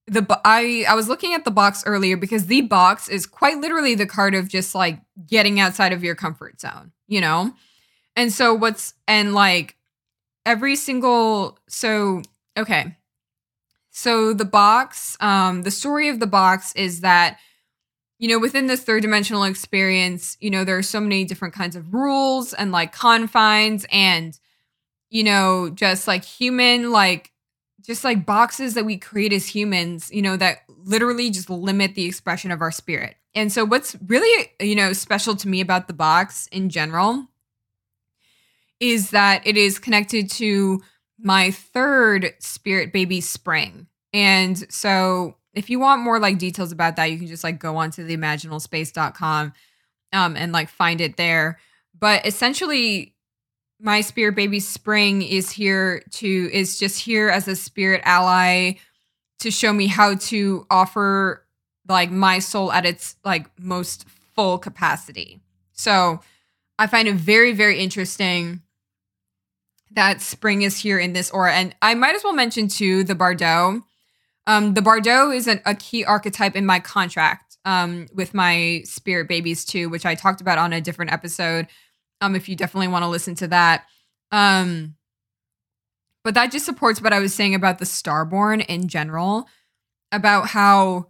the I I was looking at the box earlier because the box is quite literally the card of just like getting outside of your comfort zone, you know? And so what's and like every single so okay. So the box, um the story of the box is that you know, within this third dimensional experience, you know, there are so many different kinds of rules and like confines and you know, just like human like just like boxes that we create as humans, you know, that literally just limit the expression of our spirit. And so, what's really, you know, special to me about the box in general is that it is connected to my third spirit baby spring. And so, if you want more like details about that, you can just like go onto the imaginalspace.com um, and like find it there. But essentially, my spirit baby spring is here to is just here as a spirit ally to show me how to offer like my soul at its like most full capacity. So I find it very very interesting that spring is here in this aura and I might as well mention too the Bardo. Um the Bardo is an, a key archetype in my contract um with my spirit babies too which I talked about on a different episode um, if you definitely want to listen to that. Um, but that just supports what I was saying about the starborn in general, about how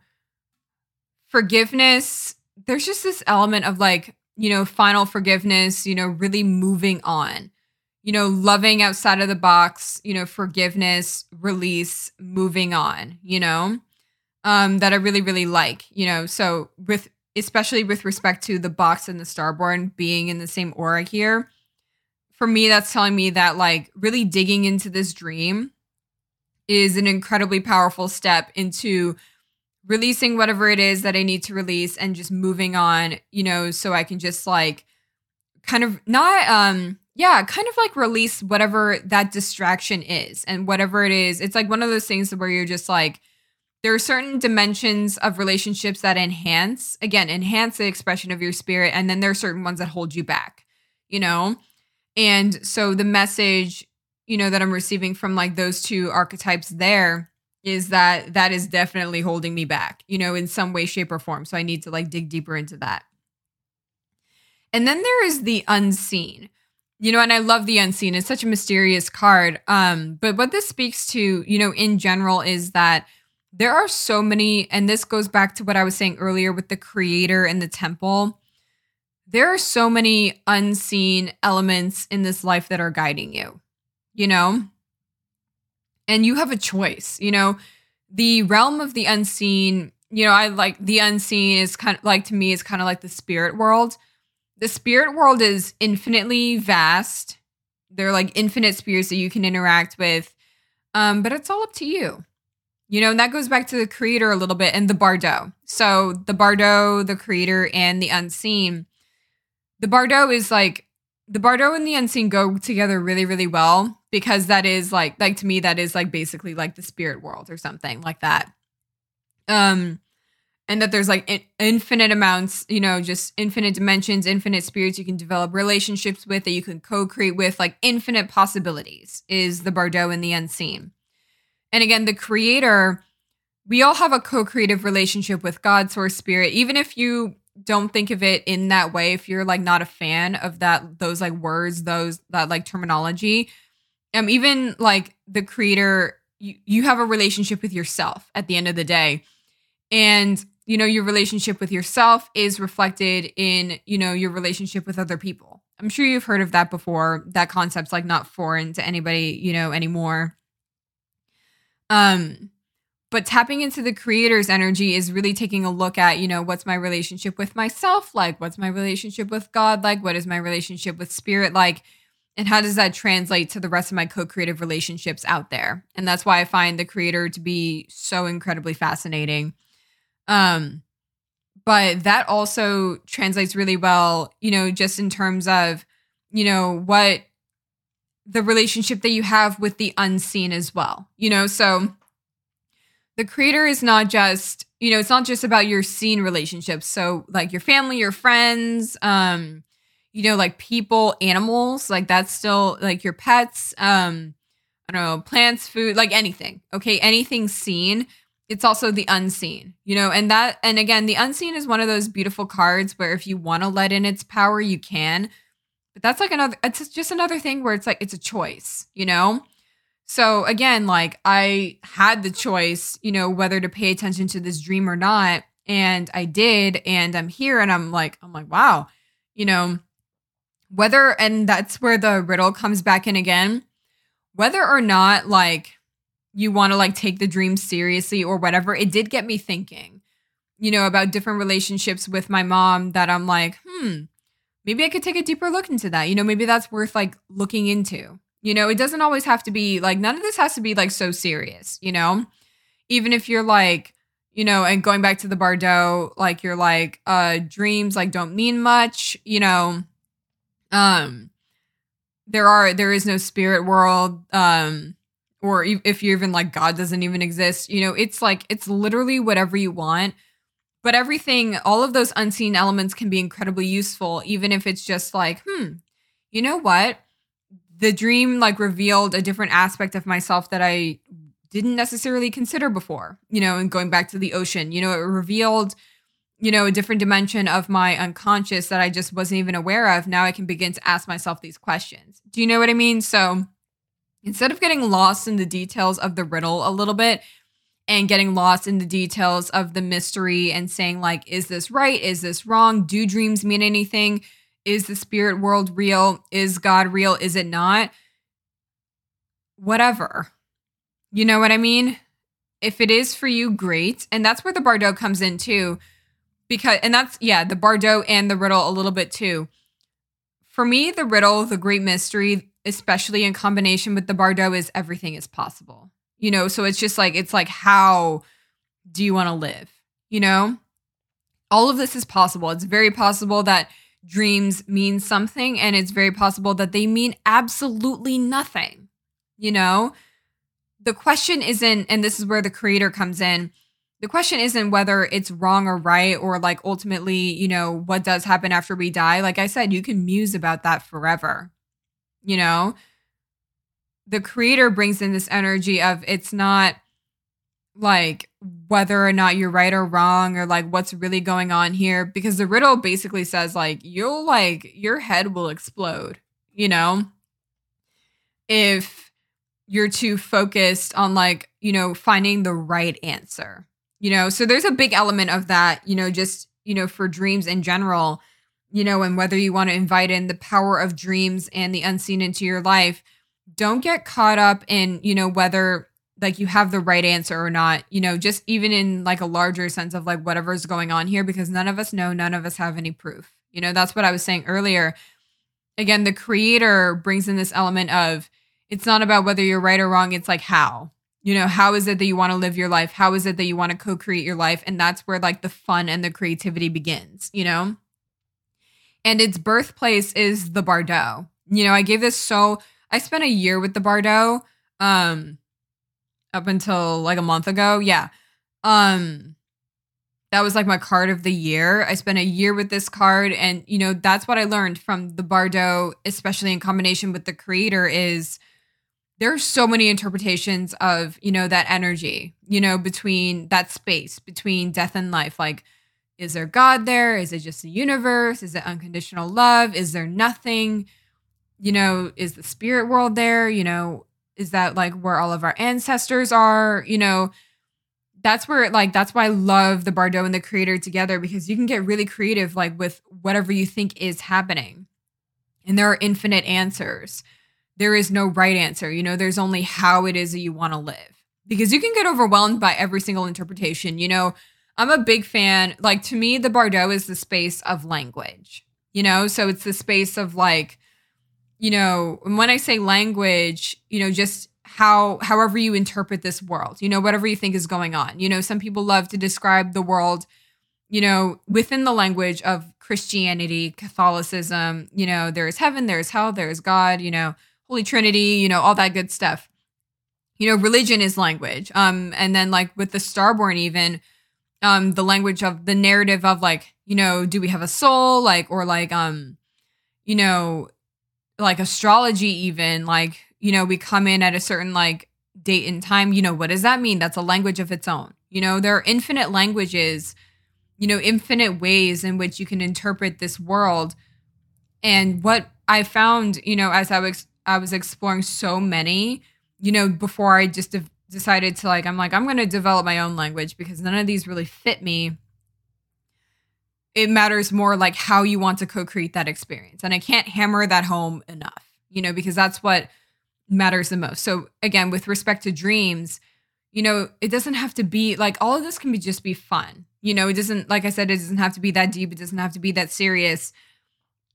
forgiveness, there's just this element of like, you know, final forgiveness, you know, really moving on, you know, loving outside of the box, you know, forgiveness, release, moving on, you know, um, that I really, really like, you know. So with especially with respect to the box and the starborn being in the same aura here for me that's telling me that like really digging into this dream is an incredibly powerful step into releasing whatever it is that I need to release and just moving on, you know, so I can just like kind of not um yeah, kind of like release whatever that distraction is and whatever it is. It's like one of those things where you're just like there are certain dimensions of relationships that enhance, again, enhance the expression of your spirit. And then there are certain ones that hold you back, you know? And so the message, you know, that I'm receiving from like those two archetypes there is that that is definitely holding me back, you know, in some way, shape, or form. So I need to like dig deeper into that. And then there is the unseen. You know, and I love the unseen. It's such a mysterious card. Um, but what this speaks to, you know, in general is that there are so many, and this goes back to what I was saying earlier with the creator and the temple. There are so many unseen elements in this life that are guiding you, you know? And you have a choice, you know? The realm of the unseen, you know, I like the unseen is kind of like to me, is kind of like the spirit world. The spirit world is infinitely vast. There are like infinite spirits that you can interact with. Um, but it's all up to you you know, and that goes back to the creator a little bit and the Bardo. So the Bardo, the creator, and the unseen. The Bardo is like the Bardo and the unseen go together really, really well because that is like like to me, that is like basically like the spirit world or something like that. Um and that there's like in- infinite amounts, you know, just infinite dimensions, infinite spirits you can develop relationships with that you can co-create with, like infinite possibilities is the Bardo and the unseen. And again, the creator, we all have a co-creative relationship with God, source, spirit, even if you don't think of it in that way, if you're like not a fan of that those like words, those that like terminology, um even like the creator you, you have a relationship with yourself at the end of the day. And you know, your relationship with yourself is reflected in, you know, your relationship with other people. I'm sure you've heard of that before. That concept's like not foreign to anybody, you know, anymore. Um, but tapping into the creator's energy is really taking a look at, you know, what's my relationship with myself like? What's my relationship with God like? What is my relationship with spirit like? And how does that translate to the rest of my co creative relationships out there? And that's why I find the creator to be so incredibly fascinating. Um, but that also translates really well, you know, just in terms of, you know, what the relationship that you have with the unseen as well. You know, so the creator is not just, you know, it's not just about your seen relationships. So like your family, your friends, um, you know, like people, animals, like that's still like your pets, um, I don't know, plants, food, like anything. Okay. Anything seen it's also the unseen, you know, and that, and again, the unseen is one of those beautiful cards where if you want to let in its power, you can. But that's like another, it's just another thing where it's like, it's a choice, you know? So again, like I had the choice, you know, whether to pay attention to this dream or not. And I did. And I'm here and I'm like, I'm like, wow, you know, whether, and that's where the riddle comes back in again, whether or not like, you want to like take the dream seriously or whatever, it did get me thinking, you know, about different relationships with my mom that I'm like, hmm, maybe I could take a deeper look into that. You know, maybe that's worth like looking into. You know, it doesn't always have to be like, none of this has to be like so serious, you know? Even if you're like, you know, and going back to the Bardo, like you're like, uh, dreams like don't mean much, you know. Um, there are there is no spirit world. Um, or if you're even like God doesn't even exist, you know, it's like it's literally whatever you want. But everything, all of those unseen elements can be incredibly useful, even if it's just like, hmm, you know what? The dream like revealed a different aspect of myself that I didn't necessarily consider before, you know, and going back to the ocean, you know, it revealed, you know, a different dimension of my unconscious that I just wasn't even aware of. Now I can begin to ask myself these questions. Do you know what I mean? So, instead of getting lost in the details of the riddle a little bit and getting lost in the details of the mystery and saying like is this right? Is this wrong? Do dreams mean anything? Is the spirit world real? Is god real? Is it not? Whatever. You know what i mean? If it is for you great. And that's where the bardo comes in too because and that's yeah the bardo and the riddle a little bit too. For me the riddle the great mystery especially in combination with the Bardo, is everything is possible. You know, so it's just like, it's like, how do you want to live? You know, all of this is possible. It's very possible that dreams mean something, and it's very possible that they mean absolutely nothing. You know, the question isn't, and this is where the creator comes in. The question isn't whether it's wrong or right, or like ultimately, you know, what does happen after we die. Like I said, you can muse about that forever you know the creator brings in this energy of it's not like whether or not you're right or wrong or like what's really going on here because the riddle basically says like you'll like your head will explode you know? If you're too focused on like you know finding the right answer you know? So there's a big element of that you know just you know for dreams in general you know, and whether you want to invite in the power of dreams and the unseen into your life, don't get caught up in, you know, whether like you have the right answer or not, you know, just even in like a larger sense of like whatever's going on here, because none of us know, none of us have any proof. You know, that's what I was saying earlier. Again, the creator brings in this element of it's not about whether you're right or wrong, it's like how. You know, how is it that you want to live your life? How is it that you want to co create your life? And that's where like the fun and the creativity begins, you know? and its birthplace is the Bardo. You know, I gave this so I spent a year with the Bardo um up until like a month ago. Yeah. Um that was like my card of the year. I spent a year with this card and you know, that's what I learned from the Bardo, especially in combination with the creator is there's so many interpretations of, you know, that energy, you know, between that space, between death and life. Like is there God there? Is it just the universe? Is it unconditional love? Is there nothing? You know, is the spirit world there? You know, is that like where all of our ancestors are? You know, that's where like that's why I love the Bardo and the creator together because you can get really creative like with whatever you think is happening. And there are infinite answers. There is no right answer. You know, there's only how it is that you want to live. Because you can get overwhelmed by every single interpretation. You know, I'm a big fan. Like to me, the Bardo is the space of language. You know, so it's the space of like, you know, when I say language, you know, just how however you interpret this world, you know, whatever you think is going on. You know, some people love to describe the world, you know, within the language of Christianity, Catholicism, you know, there is heaven, there is hell, there is God, you know, Holy Trinity, you know, all that good stuff. You know, religion is language. Um, and then like with the Starborn, even, um the language of the narrative of like you know do we have a soul like or like um you know like astrology even like you know we come in at a certain like date and time you know what does that mean? That's a language of its own. You know there are infinite languages you know infinite ways in which you can interpret this world. And what i found you know as i was i was exploring so many you know before i just decided to like i'm like i'm going to develop my own language because none of these really fit me it matters more like how you want to co-create that experience. And i can't hammer that home enough you know because that's what matters the most. So again with respect to dreams you know it doesn't have to be like all of this can be just be fun. You know it doesn't like i said it doesn't have to be that deep. It doesn't have to be that serious.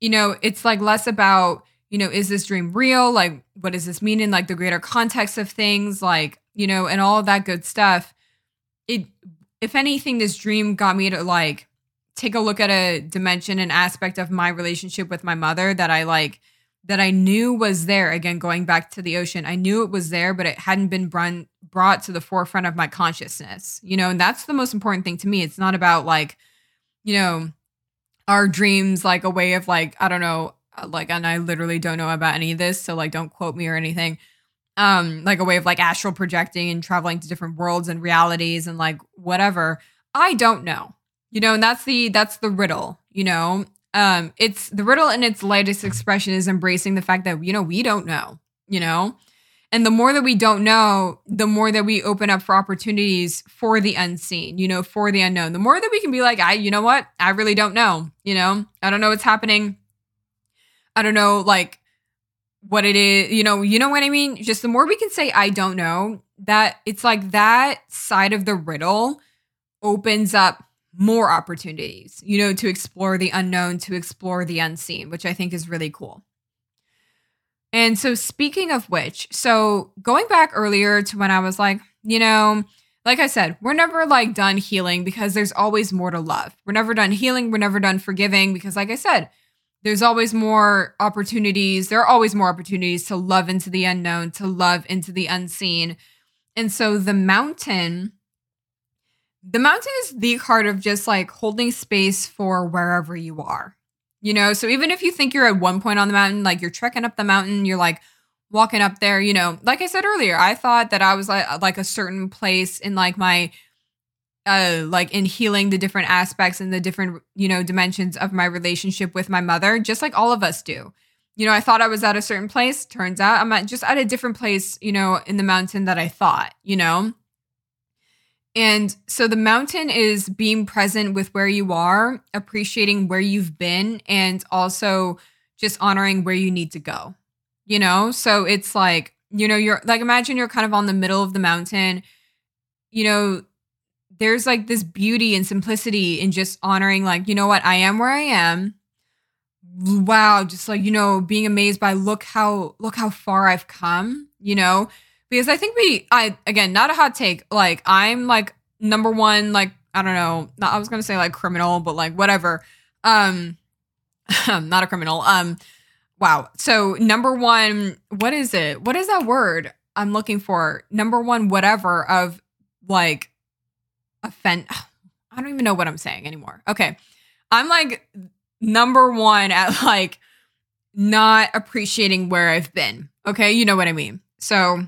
You know it's like less about you know is this dream real? Like what does this mean in like the greater context of things like you know, and all of that good stuff. It, if anything, this dream got me to like take a look at a dimension and aspect of my relationship with my mother that I like, that I knew was there. Again, going back to the ocean, I knew it was there, but it hadn't been brun- brought to the forefront of my consciousness, you know, and that's the most important thing to me. It's not about like, you know, our dreams, like a way of like, I don't know, like, and I literally don't know about any of this. So, like, don't quote me or anything um like a way of like astral projecting and traveling to different worlds and realities and like whatever i don't know you know and that's the that's the riddle you know? Um it's the riddle in its lightest expression is embracing the fact that you know we don't know you know? And the more that we don't know the more that we open up for opportunities for the unseen you know for the unknown. The more that we can be like i you know what? I really don't know you know? I don't know what's happening. I don't know like what it is, you know, you know what I mean? Just the more we can say I don't know, that it's like that side of the riddle opens up more opportunities, you know, to explore the unknown, to explore the unseen, which I think is really cool. And so, speaking of which, so going back earlier to when I was like, you know, like I said, we're never like done healing because there's always more to love. We're never done healing. We're never done forgiving because, like I said, there's always more opportunities. There are always more opportunities to love into the unknown, to love into the unseen. And so the mountain, the mountain is the card of just like holding space for wherever you are. You know, so even if you think you're at one point on the mountain, like you're trekking up the mountain, you're like walking up there, you know, like I said earlier, I thought that I was like like a certain place in like my uh like in healing the different aspects and the different you know dimensions of my relationship with my mother just like all of us do. You know i thought i was at a certain place. Turns out i'm at just at a different place you know in the mountain that i thought you know and so the mountain is being present with where you are appreciating where you've been and also just honoring where you need to go you know? So it's like you know you're like imagine you're kind of on the middle of the mountain. You know there's like this beauty and simplicity in just honoring like you know what? I am where i am. Wow just like you know being amazed by look how look how far i've come you know because i think we i again not a hot take like i'm like number one like i don't know not, i was gonna say like criminal but like whatever um not a criminal um wow so number one what is it what is that word i'm looking for number one whatever of like offend I don't even know what I'm saying anymore. Okay. I'm like number one at like not appreciating where I've been. Okay. You know what I mean? So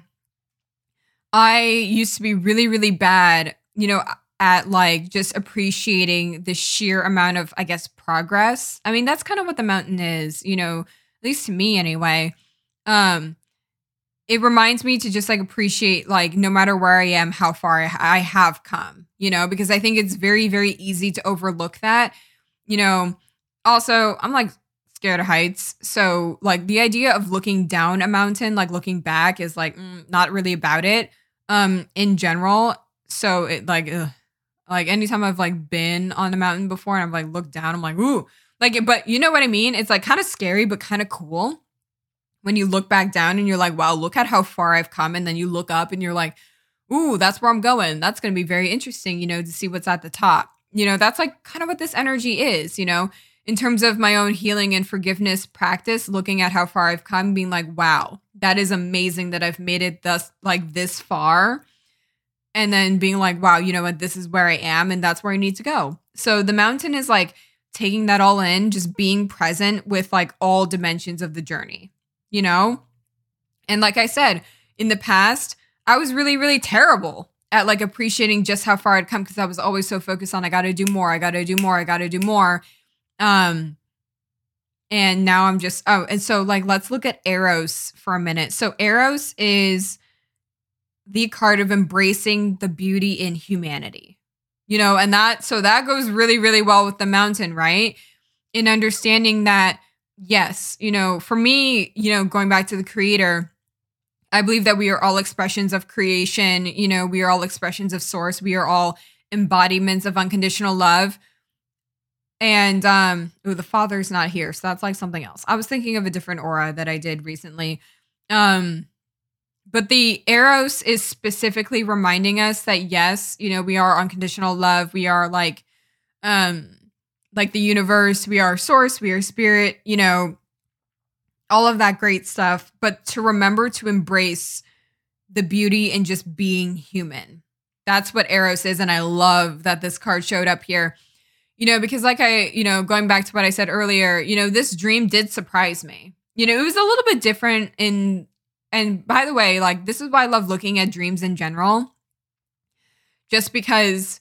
I used to be really, really bad, you know, at like just appreciating the sheer amount of, I guess, progress. I mean, that's kind of what the mountain is, you know, at least to me anyway. Um, it reminds me to just like appreciate like no matter where I am, how far I have come, you know, because I think it's very, very easy to overlook that. You know, also, I'm like scared of heights. So, like, the idea of looking down a mountain, like looking back, is like mm, not really about it um in general. So, it like, ugh. like, anytime I've like been on the mountain before and I've like looked down, I'm like, ooh, like, but you know what I mean? It's like kind of scary, but kind of cool when you look back down and you're like, wow, look at how far I've come. And then you look up and you're like, ooh, that's where I'm going. That's going to be very interesting, you know, to see what's at the top. You know, that's like kind of what this energy is, you know, in terms of my own healing and forgiveness practice, looking at how far I've come, being like, wow, that is amazing that I've made it thus like this far. And then being like, wow, you know what, this is where I am and that's where I need to go. So the mountain is like taking that all in, just being present with like all dimensions of the journey you know? And like I said, in the past, I was really, really terrible at like appreciating just how far I'd come because I was always so focused on I gotta do more, I gotta do more, I gotta do more. Um and now I'm just oh, and so like let's look at Eros for a minute. So Eros is the card of embracing the beauty in humanity. You know, and that so that goes really, really well with the mountain, right? In understanding that yes, you know, for me, you know, going back to the creator, I believe that we are all expressions of creation. You know, we are all expressions of source. We are all embodiments of unconditional love. And um, oh, the father's not here, so that's like something else. I was thinking of a different aura that I did recently. Um, but the Eros is specifically reminding us that yes, you know, we are unconditional love. We are like um like the universe, we are source, we are spirit, you know, all of that great stuff. But to remember to embrace the beauty in just being human. That's what Eros is. And I love that this card showed up here. You know, because like I, you know, going back to what I said earlier, you know, this dream did surprise me. You know, it was a little bit different in, and by the way, like this is why I love looking at dreams in general. Just because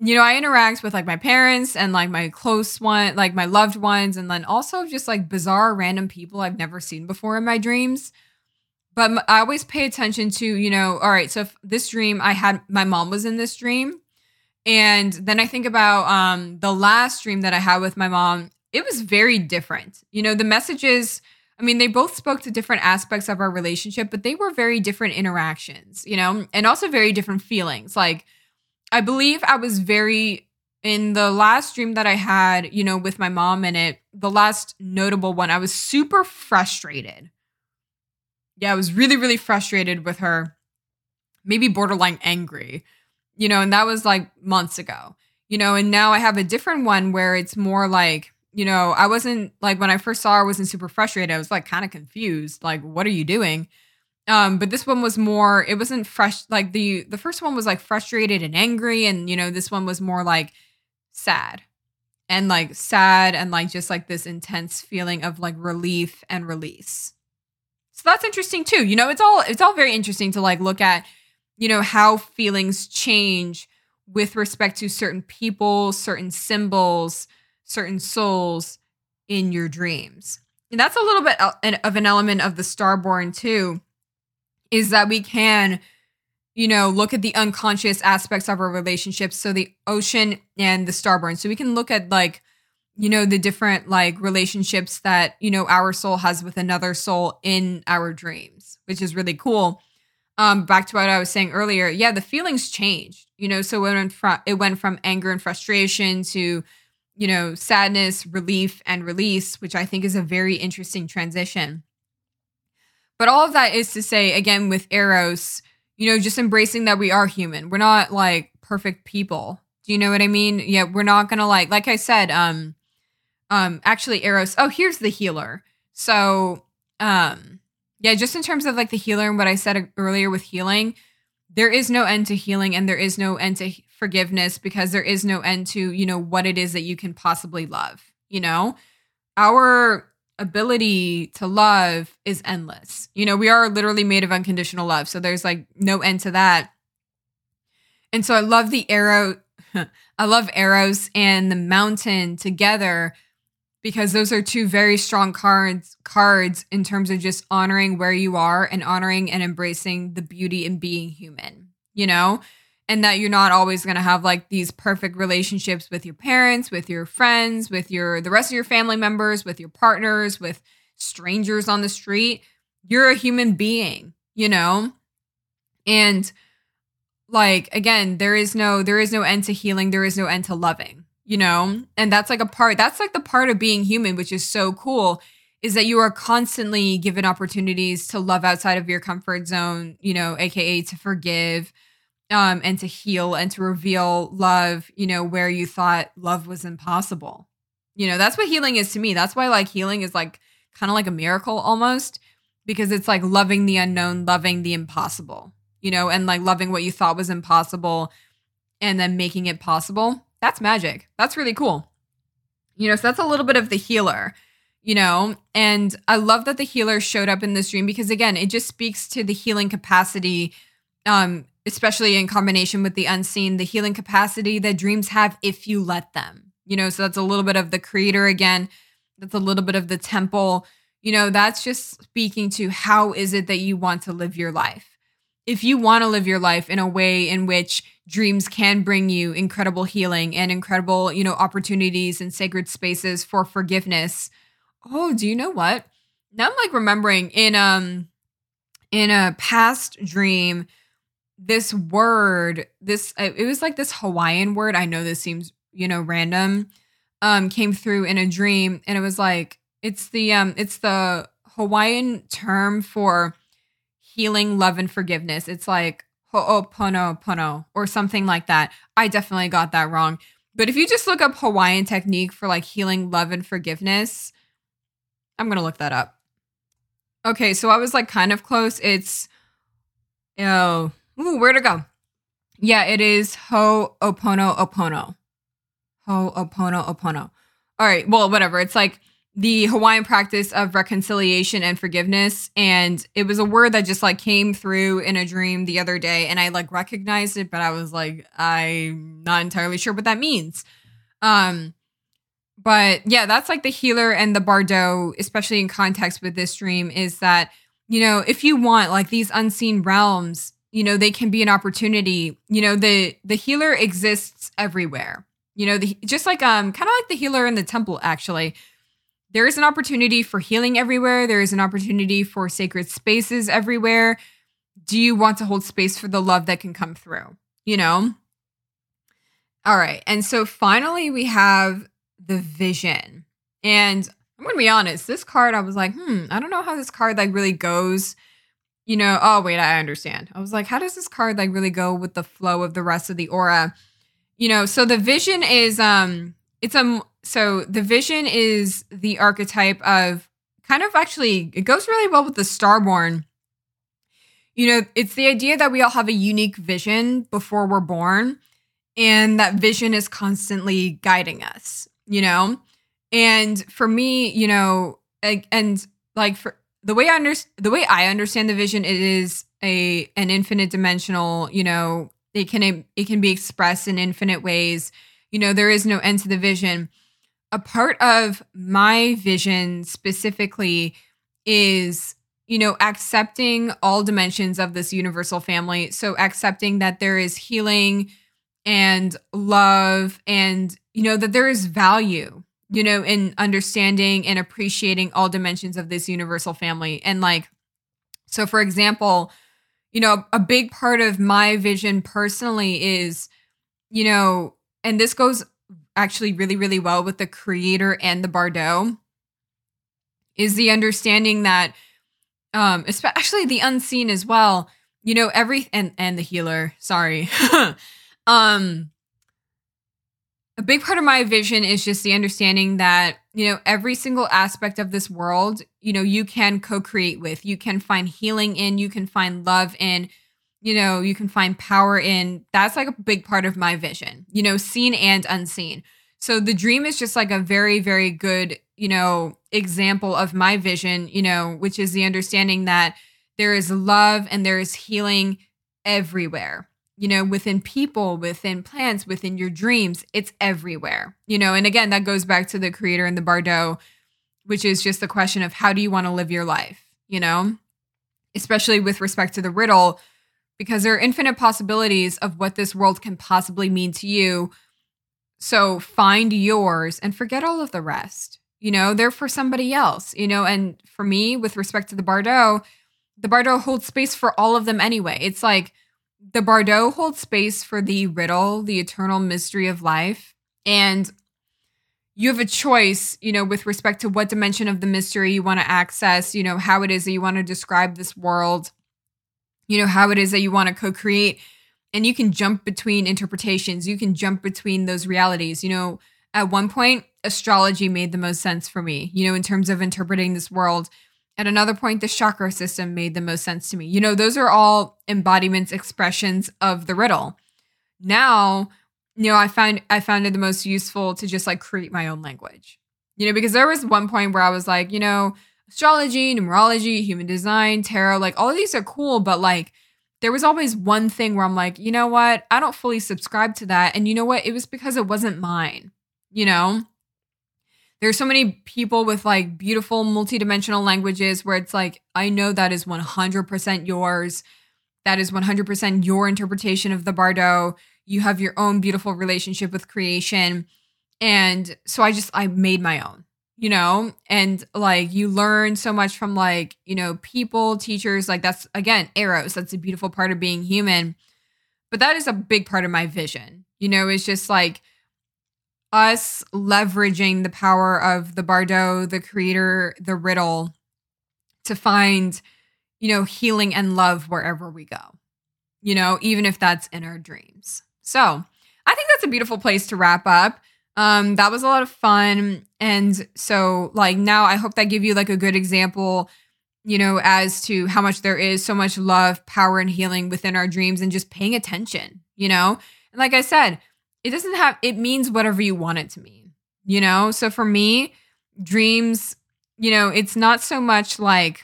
you know, I interact with like my parents and like my close one, like my loved ones, and then also just like bizarre random people I've never seen before in my dreams. But I always pay attention to, you know, all right, so if this dream I had my mom was in this dream. And then I think about um the last dream that I had with my mom. It was very different. You know, the messages, I mean, they both spoke to different aspects of our relationship, but they were very different interactions, you know, and also very different feelings. Like I believe I was very in the last dream that I had, you know, with my mom in it, the last notable one, I was super frustrated. Yeah, I was really, really frustrated with her, maybe borderline angry, you know, and that was like months ago, you know, and now I have a different one where it's more like, you know, I wasn't like when I first saw her, I wasn't super frustrated. I was like kind of confused, like, what are you doing? Um, but this one was more, it wasn't fresh. Like the, the first one was like frustrated and angry. And, you know, this one was more like sad and like sad and like just like this intense feeling of like relief and release. So that's interesting too. You know, it's all, it's all very interesting to like look at, you know, how feelings change with respect to certain people, certain symbols, certain souls in your dreams. And that's a little bit of an element of the starborn too is that we can you know look at the unconscious aspects of our relationships so the ocean and the starborn so we can look at like you know the different like relationships that you know our soul has with another soul in our dreams which is really cool um back to what i was saying earlier yeah the feelings changed you know so it from it went from anger and frustration to you know sadness relief and release which i think is a very interesting transition but all of that is to say, again, with Eros, you know, just embracing that we are human. We're not like perfect people. Do you know what I mean? Yeah, we're not gonna like, like I said, um, um, actually, Eros. Oh, here's the healer. So, um, yeah, just in terms of like the healer and what I said earlier with healing, there is no end to healing and there is no end to forgiveness because there is no end to, you know, what it is that you can possibly love, you know? Our ability to love is endless. You know, we are literally made of unconditional love. So there's like no end to that. And so I love the Eros. I love Eros and the mountain together because those are two very strong cards cards in terms of just honoring where you are and honoring and embracing the beauty in being human, you know? And that you're not always going to have like these perfect relationships with your parents, with your friends, with your the rest of your family members, with your partners, with strangers on the street. You're a human being, you know? And like again, there is no there is no end to healing, there is no end to loving you know? And that's like a part, that's like the part of being human, which is so cool, is that you are constantly given opportunities to love outside of your comfort zone, you know, AKA to forgive. Um, and to heal and to reveal love, you know, where you thought love was impossible. You know, that's what healing is to me. That's why like healing is like kind of like a miracle almost because it's like loving the unknown, loving the impossible, you know, and like loving what you thought was impossible and then making it possible that's magic. That's really cool. You know, so that's a little bit of the healer, you know, and I love that the healer showed up in this dream because again, it just speaks to the healing capacity, um, especially in combination with the unseen, the healing capacity that dreams have if you let them. You know, so that's a little bit of the creator again. That's a little bit of the temple. You know, that's just speaking to how is it that you want to live your life if you want to live your life in a way in which dreams can bring you incredible healing and incredible, you know, opportunities and sacred spaces for forgiveness. Oh, do you know what? Now I'm like remembering in um in a past dream this word, this it was like this Hawaiian word. I know this seems, you know, random. Um came through in a dream and it was like it's the um it's the Hawaiian term for healing, love, and forgiveness. It's like ho'oponopono oh, or something like that. I definitely got that wrong. But if you just look up Hawaiian technique for like healing, love, and forgiveness, I'm going to look that up. Okay, so I was like kind of close. It's, oh, where to go? Yeah, it is ho'oponopono. Ho'oponopono. All right, well, whatever. It's like the Hawaiian practice of reconciliation and forgiveness. And it was a word that just like came through in a dream the other day. And I like recognized it, but I was like, I'm not entirely sure what that means. Um, but yeah, that's like the healer and the bardo, especially in context with this dream, is that, you know, if you want like these unseen realms, you know, they can be an opportunity. You know, the the healer exists everywhere. You know, the, just like um kind of like the healer in the temple actually there is an opportunity for healing everywhere. There is an opportunity for sacred spaces everywhere. Do you want to hold space for the love that can come through? You know? All right. And so finally, we have the vision. And I'm going to be honest, this card, I was like, hmm, I don't know how this card like really goes. You know, oh, wait, I understand. I was like, how does this card like really go with the flow of the rest of the aura? You know, so the vision is, um, it's a so the vision is the archetype of kind of actually it goes really well with the starborn. You know it's the idea that we all have a unique vision before we're born and that vision is constantly guiding us you know? And for me you know and like for the way i understand the way i understand the vision it is a an infinite dimensional you know it can it can be expressed in infinite ways. You know there is no end to the vision a part of my vision specifically is you know accepting all dimensions of this universal family. So accepting that there is healing and love and you know that there is value you know in understanding and appreciating all dimensions of this universal family. And like so for example you know a big part of my vision personally is you know and this goes actually really, really well with the creator and the Bardo is the understanding that, um, especially the unseen as well, you know, every and and the healer, sorry. um a big part of my vision is just the understanding that, you know, every single aspect of this world, you know, you can co-create with, you can find healing in, you can find love in, you know, you can find power in. That's like a big part of my vision, you know, seen and unseen. So the dream is just like a very, very good, you know, example of my vision, you know, which is the understanding that there is love and there is healing everywhere. You know, within people, within plants, within your dreams, it's everywhere. You know, and again, that goes back to the creator and the Bardo, which is just the question of how do you want to live your life, you know? Especially with respect to the riddle, because there are infinite possibilities of what this world can possibly mean to you. So find yours and forget all of the rest. You know, they're for somebody else, you know, and for me, with respect to the Bardo, the Bardo holds space for all of them anyway. It's like the Bardo holds space for the riddle, the eternal mystery of life. And you have a choice, you know, with respect to what dimension of the mystery you want to access, you know, how it is that you want to describe this world you know, how it is that you want to co create. And you can jump between interpretations, you can jump between those realities. You know, at one point, astrology made the most sense for me, you know, in terms of interpreting this world. At another point, the chakra system made the most sense to me. You know, those are all embodiments, expressions of the riddle. Now, you know, I find I found it the most useful to just like create my own language. You know, because there was one point where I was like, you know, astrology, numerology, human design, tarot, like all of these are cool, but like there was always one thing where I'm like, you know what? I don't fully subscribe to that. And you know what? It was because it wasn't mine, you know? There's so many people with like beautiful multidimensional languages where it's like, I know that is 100% yours. That is 100% your interpretation of the Bardo. You have your own beautiful relationship with creation. And so I just, I made my own you know and like you learn so much from like you know people teachers like that's again eros that's a beautiful part of being human. But that is a big part of my vision you know it's just like us leveraging the power of the bardo the creator the riddle to find you know healing and love wherever we go you know even if that's in our dreams. So i think that's a beautiful place to wrap up um, that was a lot of fun. And so, like, now I hope that give you like a good example, you know, as to how much there is so much love, power, and healing within our dreams and just paying attention, you know? And like I said, it doesn't have, it means whatever you want it to mean, you know? So for me, dreams, you know, it's not so much like,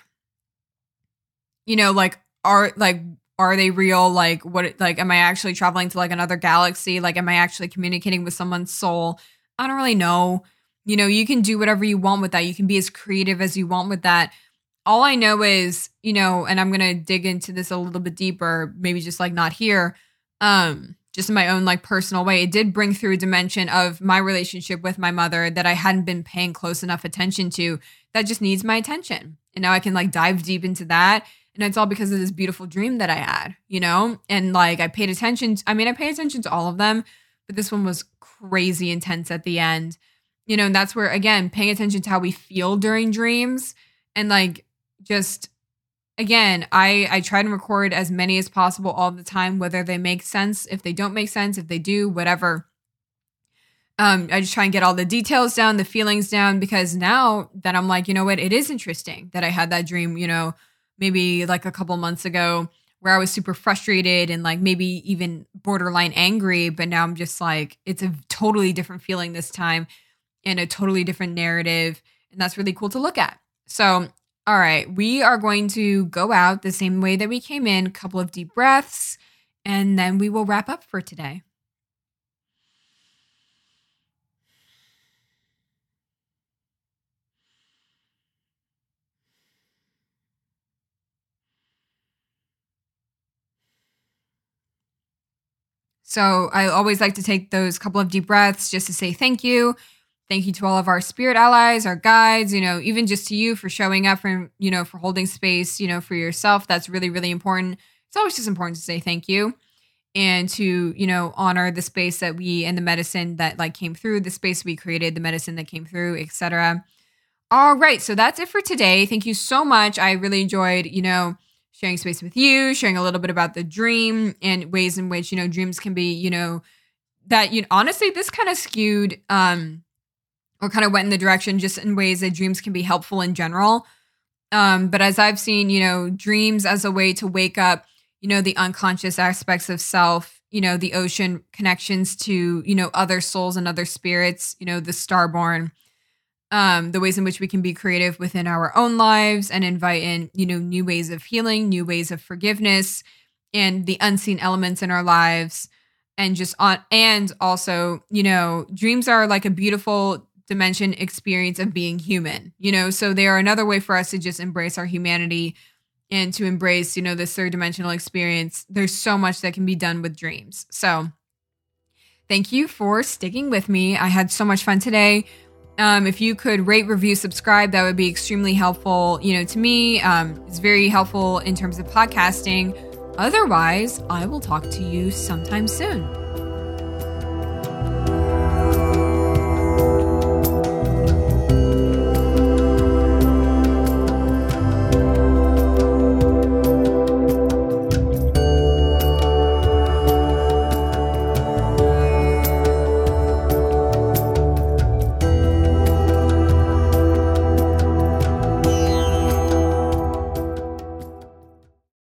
you know, like, are like are they real? Like what like am i actually traveling to like another galaxy? Like am i actually communicating with someone's soul? I don't really know. You know you can do whatever you want with that. You can be as creative as you want with that. All i know is you know and i'm gonna dig into this a little bit deeper maybe just like not here um just in my own like personal way. It did bring through a dimension of my relationship with my mother that i hadn't been paying close enough attention to that just needs my attention. And now i can like dive deep into that and it's all because of this beautiful dream that I had, you know? And like I paid attention. To, I mean, I pay attention to all of them, but this one was crazy intense at the end. You know, and that's where again, paying attention to how we feel during dreams and like just again, I I try to record as many as possible all the time whether they make sense, if they don't make sense, if they do, whatever. Um, I just try and get all the details down, the feelings down, because now that I'm like, you know what, it is interesting that I had that dream, you know, maybe like a couple months ago where I was super frustrated and like maybe even borderline angry, but now I'm just like, it's a totally different feeling this time and a totally different narrative. And that's really cool to look at. So, all right, we are going to go out the same way that we came in, a couple of deep breaths, and then we will wrap up for today. So I always like to take those couple of deep breaths just to say thank you. Thank you to all of our spirit allies, our guides, you know, even just to you for showing up and, you know, for holding space, you know, for yourself. That's really, really important. It's always just important to say thank you and to, you know, honor the space that we and the medicine that like came through, the space we created, the medicine that came through, etc. All right. So that's it for today. Thank you so much. I really enjoyed, you know, sharing space with you, sharing a little bit about the dream and ways in which, you know, dreams can be, you know, that you honestly, this kind of skewed um or kind of went in the direction just in ways that dreams can be helpful in general. Um, but as I've seen, you know, dreams as a way to wake up, you know, the unconscious aspects of self, you know, the ocean connections to, you know, other souls and other spirits, you know, the starborn, um, the ways in which we can be creative within our own lives and invite in, you know, new ways of healing, new ways of forgiveness, and the unseen elements in our lives. And just on, and also, you know, dreams are like a beautiful dimension experience of being human, you know, so they are another way for us to just embrace our humanity and to embrace, you know, this third dimensional experience. There's so much that can be done with dreams. So, thank you for sticking with me. I had so much fun today. Um, if you could rate, review, subscribe, that would be extremely helpful. You know, to me, um, it's very helpful in terms of podcasting. Otherwise, I will talk to you sometime soon.